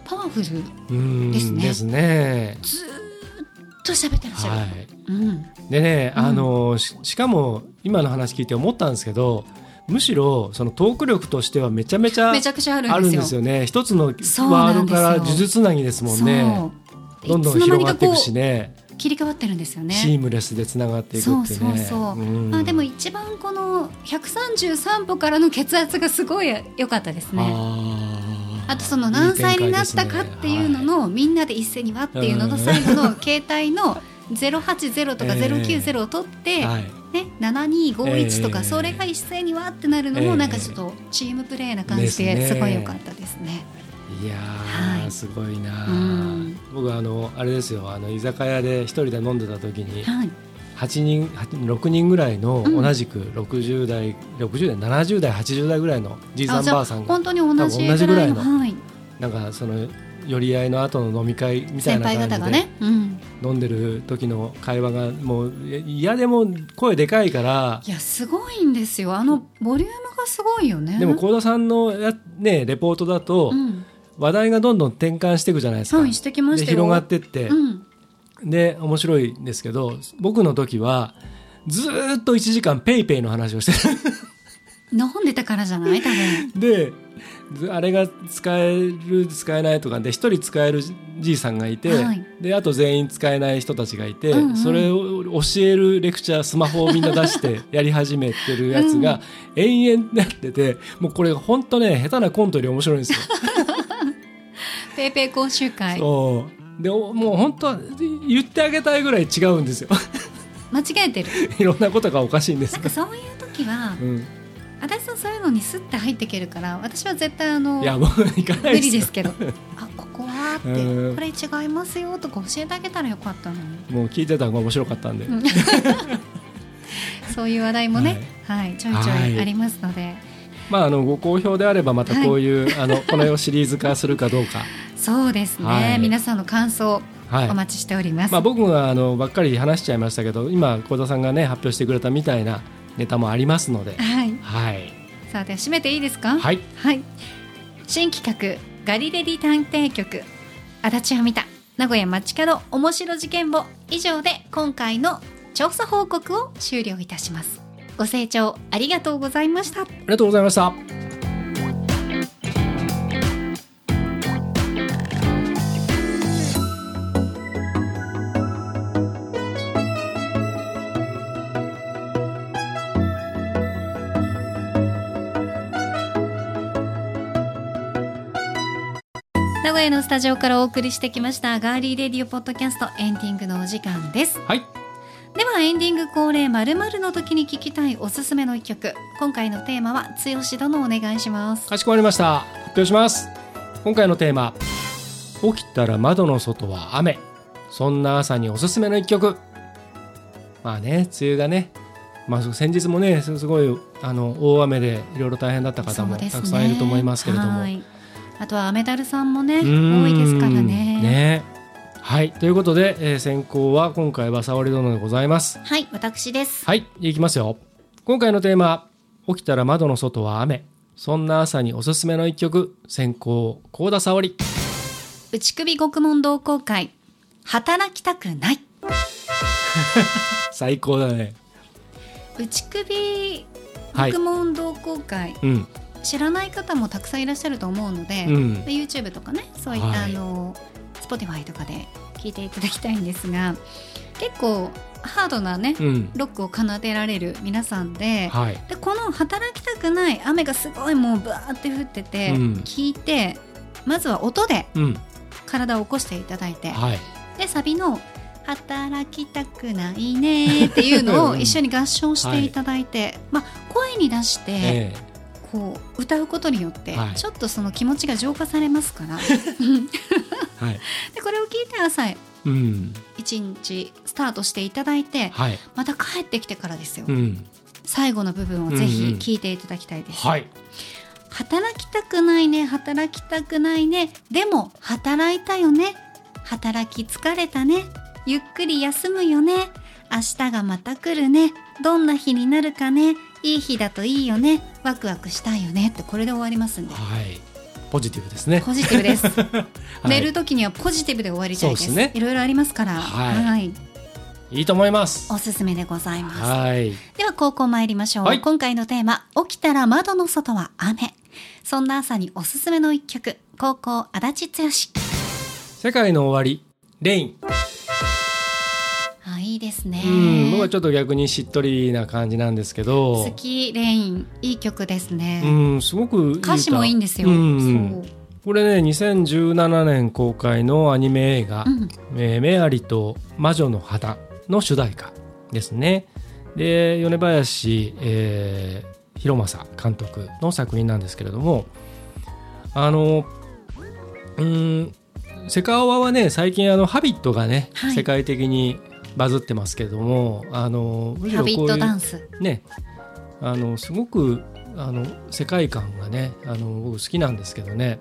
パワフル、うんですね。ですねずと喋ってらっしゃる。はい。うん。でね、うん。あのししかも今の話聞いて思ったんですけどむしろそのトーク力としてはめちゃめちゃめちゃくちゃあるんんですよ。ね。一つのワードから呪術つなぎですもんね。どんどん広がっていくしね。う切り替わってるんですよシね。ームレスでつながっていくっていうねまあでも一番この133歩からの血圧がすごい良かったですね。あとその何歳になったかっていうののみんなで一斉にわっていうのの最後の携帯の080とか090を取って、はい。ね、7251とええかそれが一斉にわってなるのもええなんかちょっとチームプレーな感じですごい良かったですね。いやー、はい。すごいなうん。僕あのあれですよ。あの居酒屋で一人で飲んでた時にはい、8人8 6人ぐらいのうん。同じく60代、60代70代80代ぐらいのじいさんばあさんが本当に同じ同じぐらいのはい、なんかその寄り合いの後の飲み会みたいな感じで方がね、うん、飲んでる時の会話がもうい嫌でも声でかいからいやすごいんですよ。あのボリュームがすごいよね。でも幸田さんのや、ね、レポートだとうん、話題がどんどん転換していくじゃないですか。はいしてきました広がってって、うん、で面白いんですけど僕の時はずーっと1時間ペイペイの話をして飲んでたからじゃない？多分。るでずあれが使える使えないとかで1人使えるじいさんがいて、はい。であと全員使えない人たちがいて、うんうん。それを教えるレクチャースマホをみんな出して *laughs* やり始めてるやつが延々やっててもうこれ本当ね下手なコントより面白いんですよ。*laughs* ペイペイ講習会。そうでおもう本当は言ってあげたいぐらい違うんですよ。間違えてる。*laughs* いろんなことがおかしいんです。なんかそういう時はうん、足立さんそういうのにスッて入っていけるから私は絶対あのいやもう行かない無です。よ理ですけど *laughs* あここはってうん。これ違いますよとか教えてあげたらよかったのに。もう聞いてたのが面白かったんで、うん。*laughs* そういう話題もね、はい、ちょいちょいありますので、まああのご好評であればまたこういう、あのこの絵をシリーズ化するかどうかそうですね、はい皆さんの感想はいお待ちしております。まあ、僕はあのばっかり話しちゃいましたけど今幸田さんがね発表してくれたみたいなネタもありますのではい、はいさあでは締めていいですか？はいはい。新企画ガリレディ探偵局足立は見た名古屋街角面白事件簿以上で今回の調査報告を終了いたします。ご清聴ありがとうございました。ありがとうございました名古屋のスタジオからお送りしてきましたガーリーレディオポッドキャストエンディングのお時間です。はい。ではエンディング恒例まるの時に聞きたいおすすめの一曲。今回のテーマは剛殿お願いします。かしこまりました。発表します。今回のテーマ起きたら窓の外は雨。そんな朝におすすめの一曲。まあね梅雨がねまあ先日もねすすごいあの大雨でいろいろ大変だった方もたくさんいると思いますけれども、はいあとはアメダルさんもね多いですからね。ね。はい。ということで、えー先行は今回は沙織殿でございます。はい私です。はい。いきますよ。今回のテーマ起きたら窓の外は雨。そんな朝におすすめの一曲。先行幸田沙織。内首獄門同好会。働きたくない。*laughs* 最高だね。内首はい。獄門同好会、うん知らない方もたくさんいらっしゃると思うので、うん。で YouTube とかねそういった、はい。あの Spotify とかで聞いていただきたいんですが結構ハードなねうん。ロックを奏でられる皆さんで,、はい。でこの働きたくない雨がすごいもうバーって降ってて、うん。聞いてまずは音でうん。体を起こしていただいてはい。でサビの「働きたくないね」っていうのを一緒に合唱していただいて、*laughs* まあ、声に出して、ええこう歌うことによって、はい。ちょっとその気持ちが浄化されますから。はい。*laughs* でこれを聞いて朝うん。一日スタートしていただいてはい。また帰ってきてからですよ、うん。最後の部分をぜひ聞いていただきたいです、はい。働きたくないね働きたくないね。でも働いたよね。働き疲れたね。ゆっくり休むよね。明日がまた来るね。どんな日になるかね。いい日だといいよねワクワクしたいよねってこれで終わりますんで。はい。ポジティブですね。ポジティブです、*laughs* はい。寝る時にはポジティブで終わりたいです。ね。いろいろありますから。はい。い。いいと思います。おすすめでございます。はい。では高校参りましょう、はい。今回のテーマ起きたら窓の外は雨。そんな朝におすすめの一曲。高校足立剛。世界の終わりレイン。あいいですね。うん僕はちょっと逆にしっとりな感じなんですけど。好きレインいい曲ですね、うんすごく歌。歌詞もいいんですよ、うん。これね2017年公開のアニメ映画。うん「えーメアリと魔女の花」の主題歌ですね。で米林、えー博正監督の作品なんですけれども。あのうんセカオワはね最近あの「ハビット」がね、はい。世界的にバズってますけれどもあのむしろハビットこういうダンス。ねあのすごくあの世界観がねあの僕好きなんですけどね。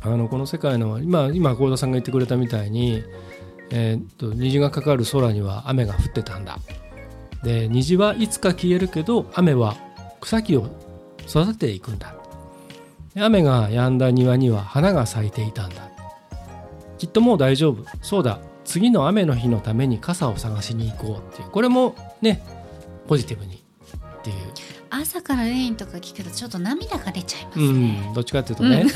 あのこの世界の今今幸田さんが言ってくれたみたいに、えーっと虹がかかる空には雨が降ってたんだ。で虹はいつか消えるけど雨は草木を育てていくんだ。で雨が止んだ庭には花が咲いていたんだ。きっともう大丈夫。そうだ次の雨の日のために傘を探しに行こうっていう。これもねポジティブにっていう。朝からレインとか聞くとちょっと涙が出ちゃいますうねん、、どっちかっていうとね、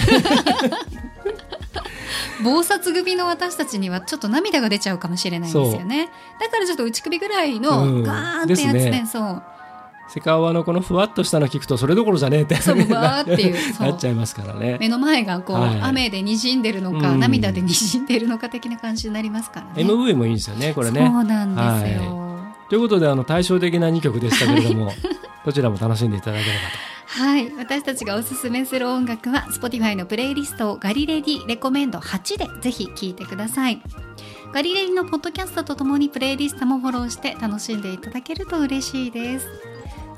暴殺組の私たちにはちょっと涙が出ちゃうかもしれないん。ですよねだからちょっと内首ぐらいのうんガーンってやつね,、ですねそうセカオワのこのふわっとしたの聞くとそれどころじゃねえってそうわーっていうなっちゃいますからね目の前がこう、はい雨で滲んでるのか、うん涙で滲んでるのか的な感じになりますからね MV もいいんですよねこれねそうなんですよ、ということであの対照的な2曲でしたけれどもどちらも楽しんでいただければとはい私たちがおすすめする音楽は Spotify のプレイリストガリレディレコメンド8でぜひ聴いてくださいガリレディのポッドキャストとともにプレイリストもフォローして楽しんでいただけると嬉しいです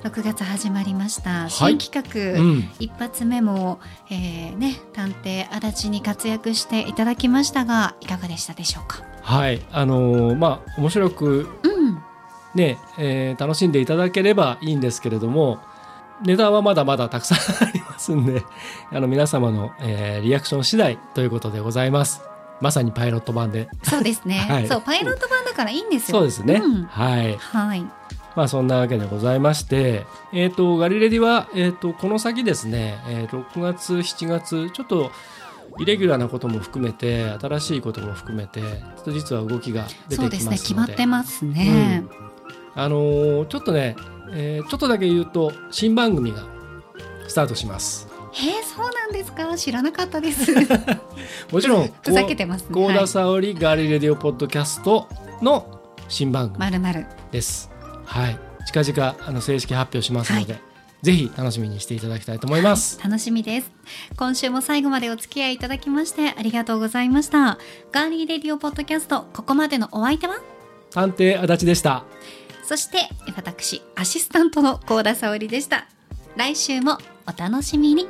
6月始まりました。新企画、と、うん、一発目も、えーね、探偵足立に活躍していただきましたがいかがでしたでしょうか？はい。あのーまあ面白くうん。ね、えー楽しんでいただければいいんですけれどもネタはまだまだたくさんありますんで *laughs* あの皆様の、えーリアクション次第ということでございます。まさにパイロット版で。そうですね、*laughs* はい。そうパイロット版だからいいんですよ。そうですね、うん。はい。はいまあそんなわけでございまして、えっ、と、ガリレディは、えっ、と、この先ですね、えー6月、7月、ちょっと、イレギュラーなことも含めて、新しいことも含めて、ちょっと実は動きが出そうてですね決ま。ってますね、あのーちょっとね、えーちょっとだけ言うと、新番組がスタートします。へえそうなんですか？知らなかったです。*laughs* もちろん、*laughs* ふざけてますね。高はい田沙織ガリレディオポッドキャストの新番組まるまるです。はい。近々あの正式発表しますので、はい、ぜひ楽しみにしていただきたいと思います、はい、楽しみです。今週も最後までお付き合いいただきましてありがとうございました。ガーリーレディオポッドキャストここまでのお相手は？探偵足立でした。そして私アシスタントの幸田沙織でした。来週もお楽しみに。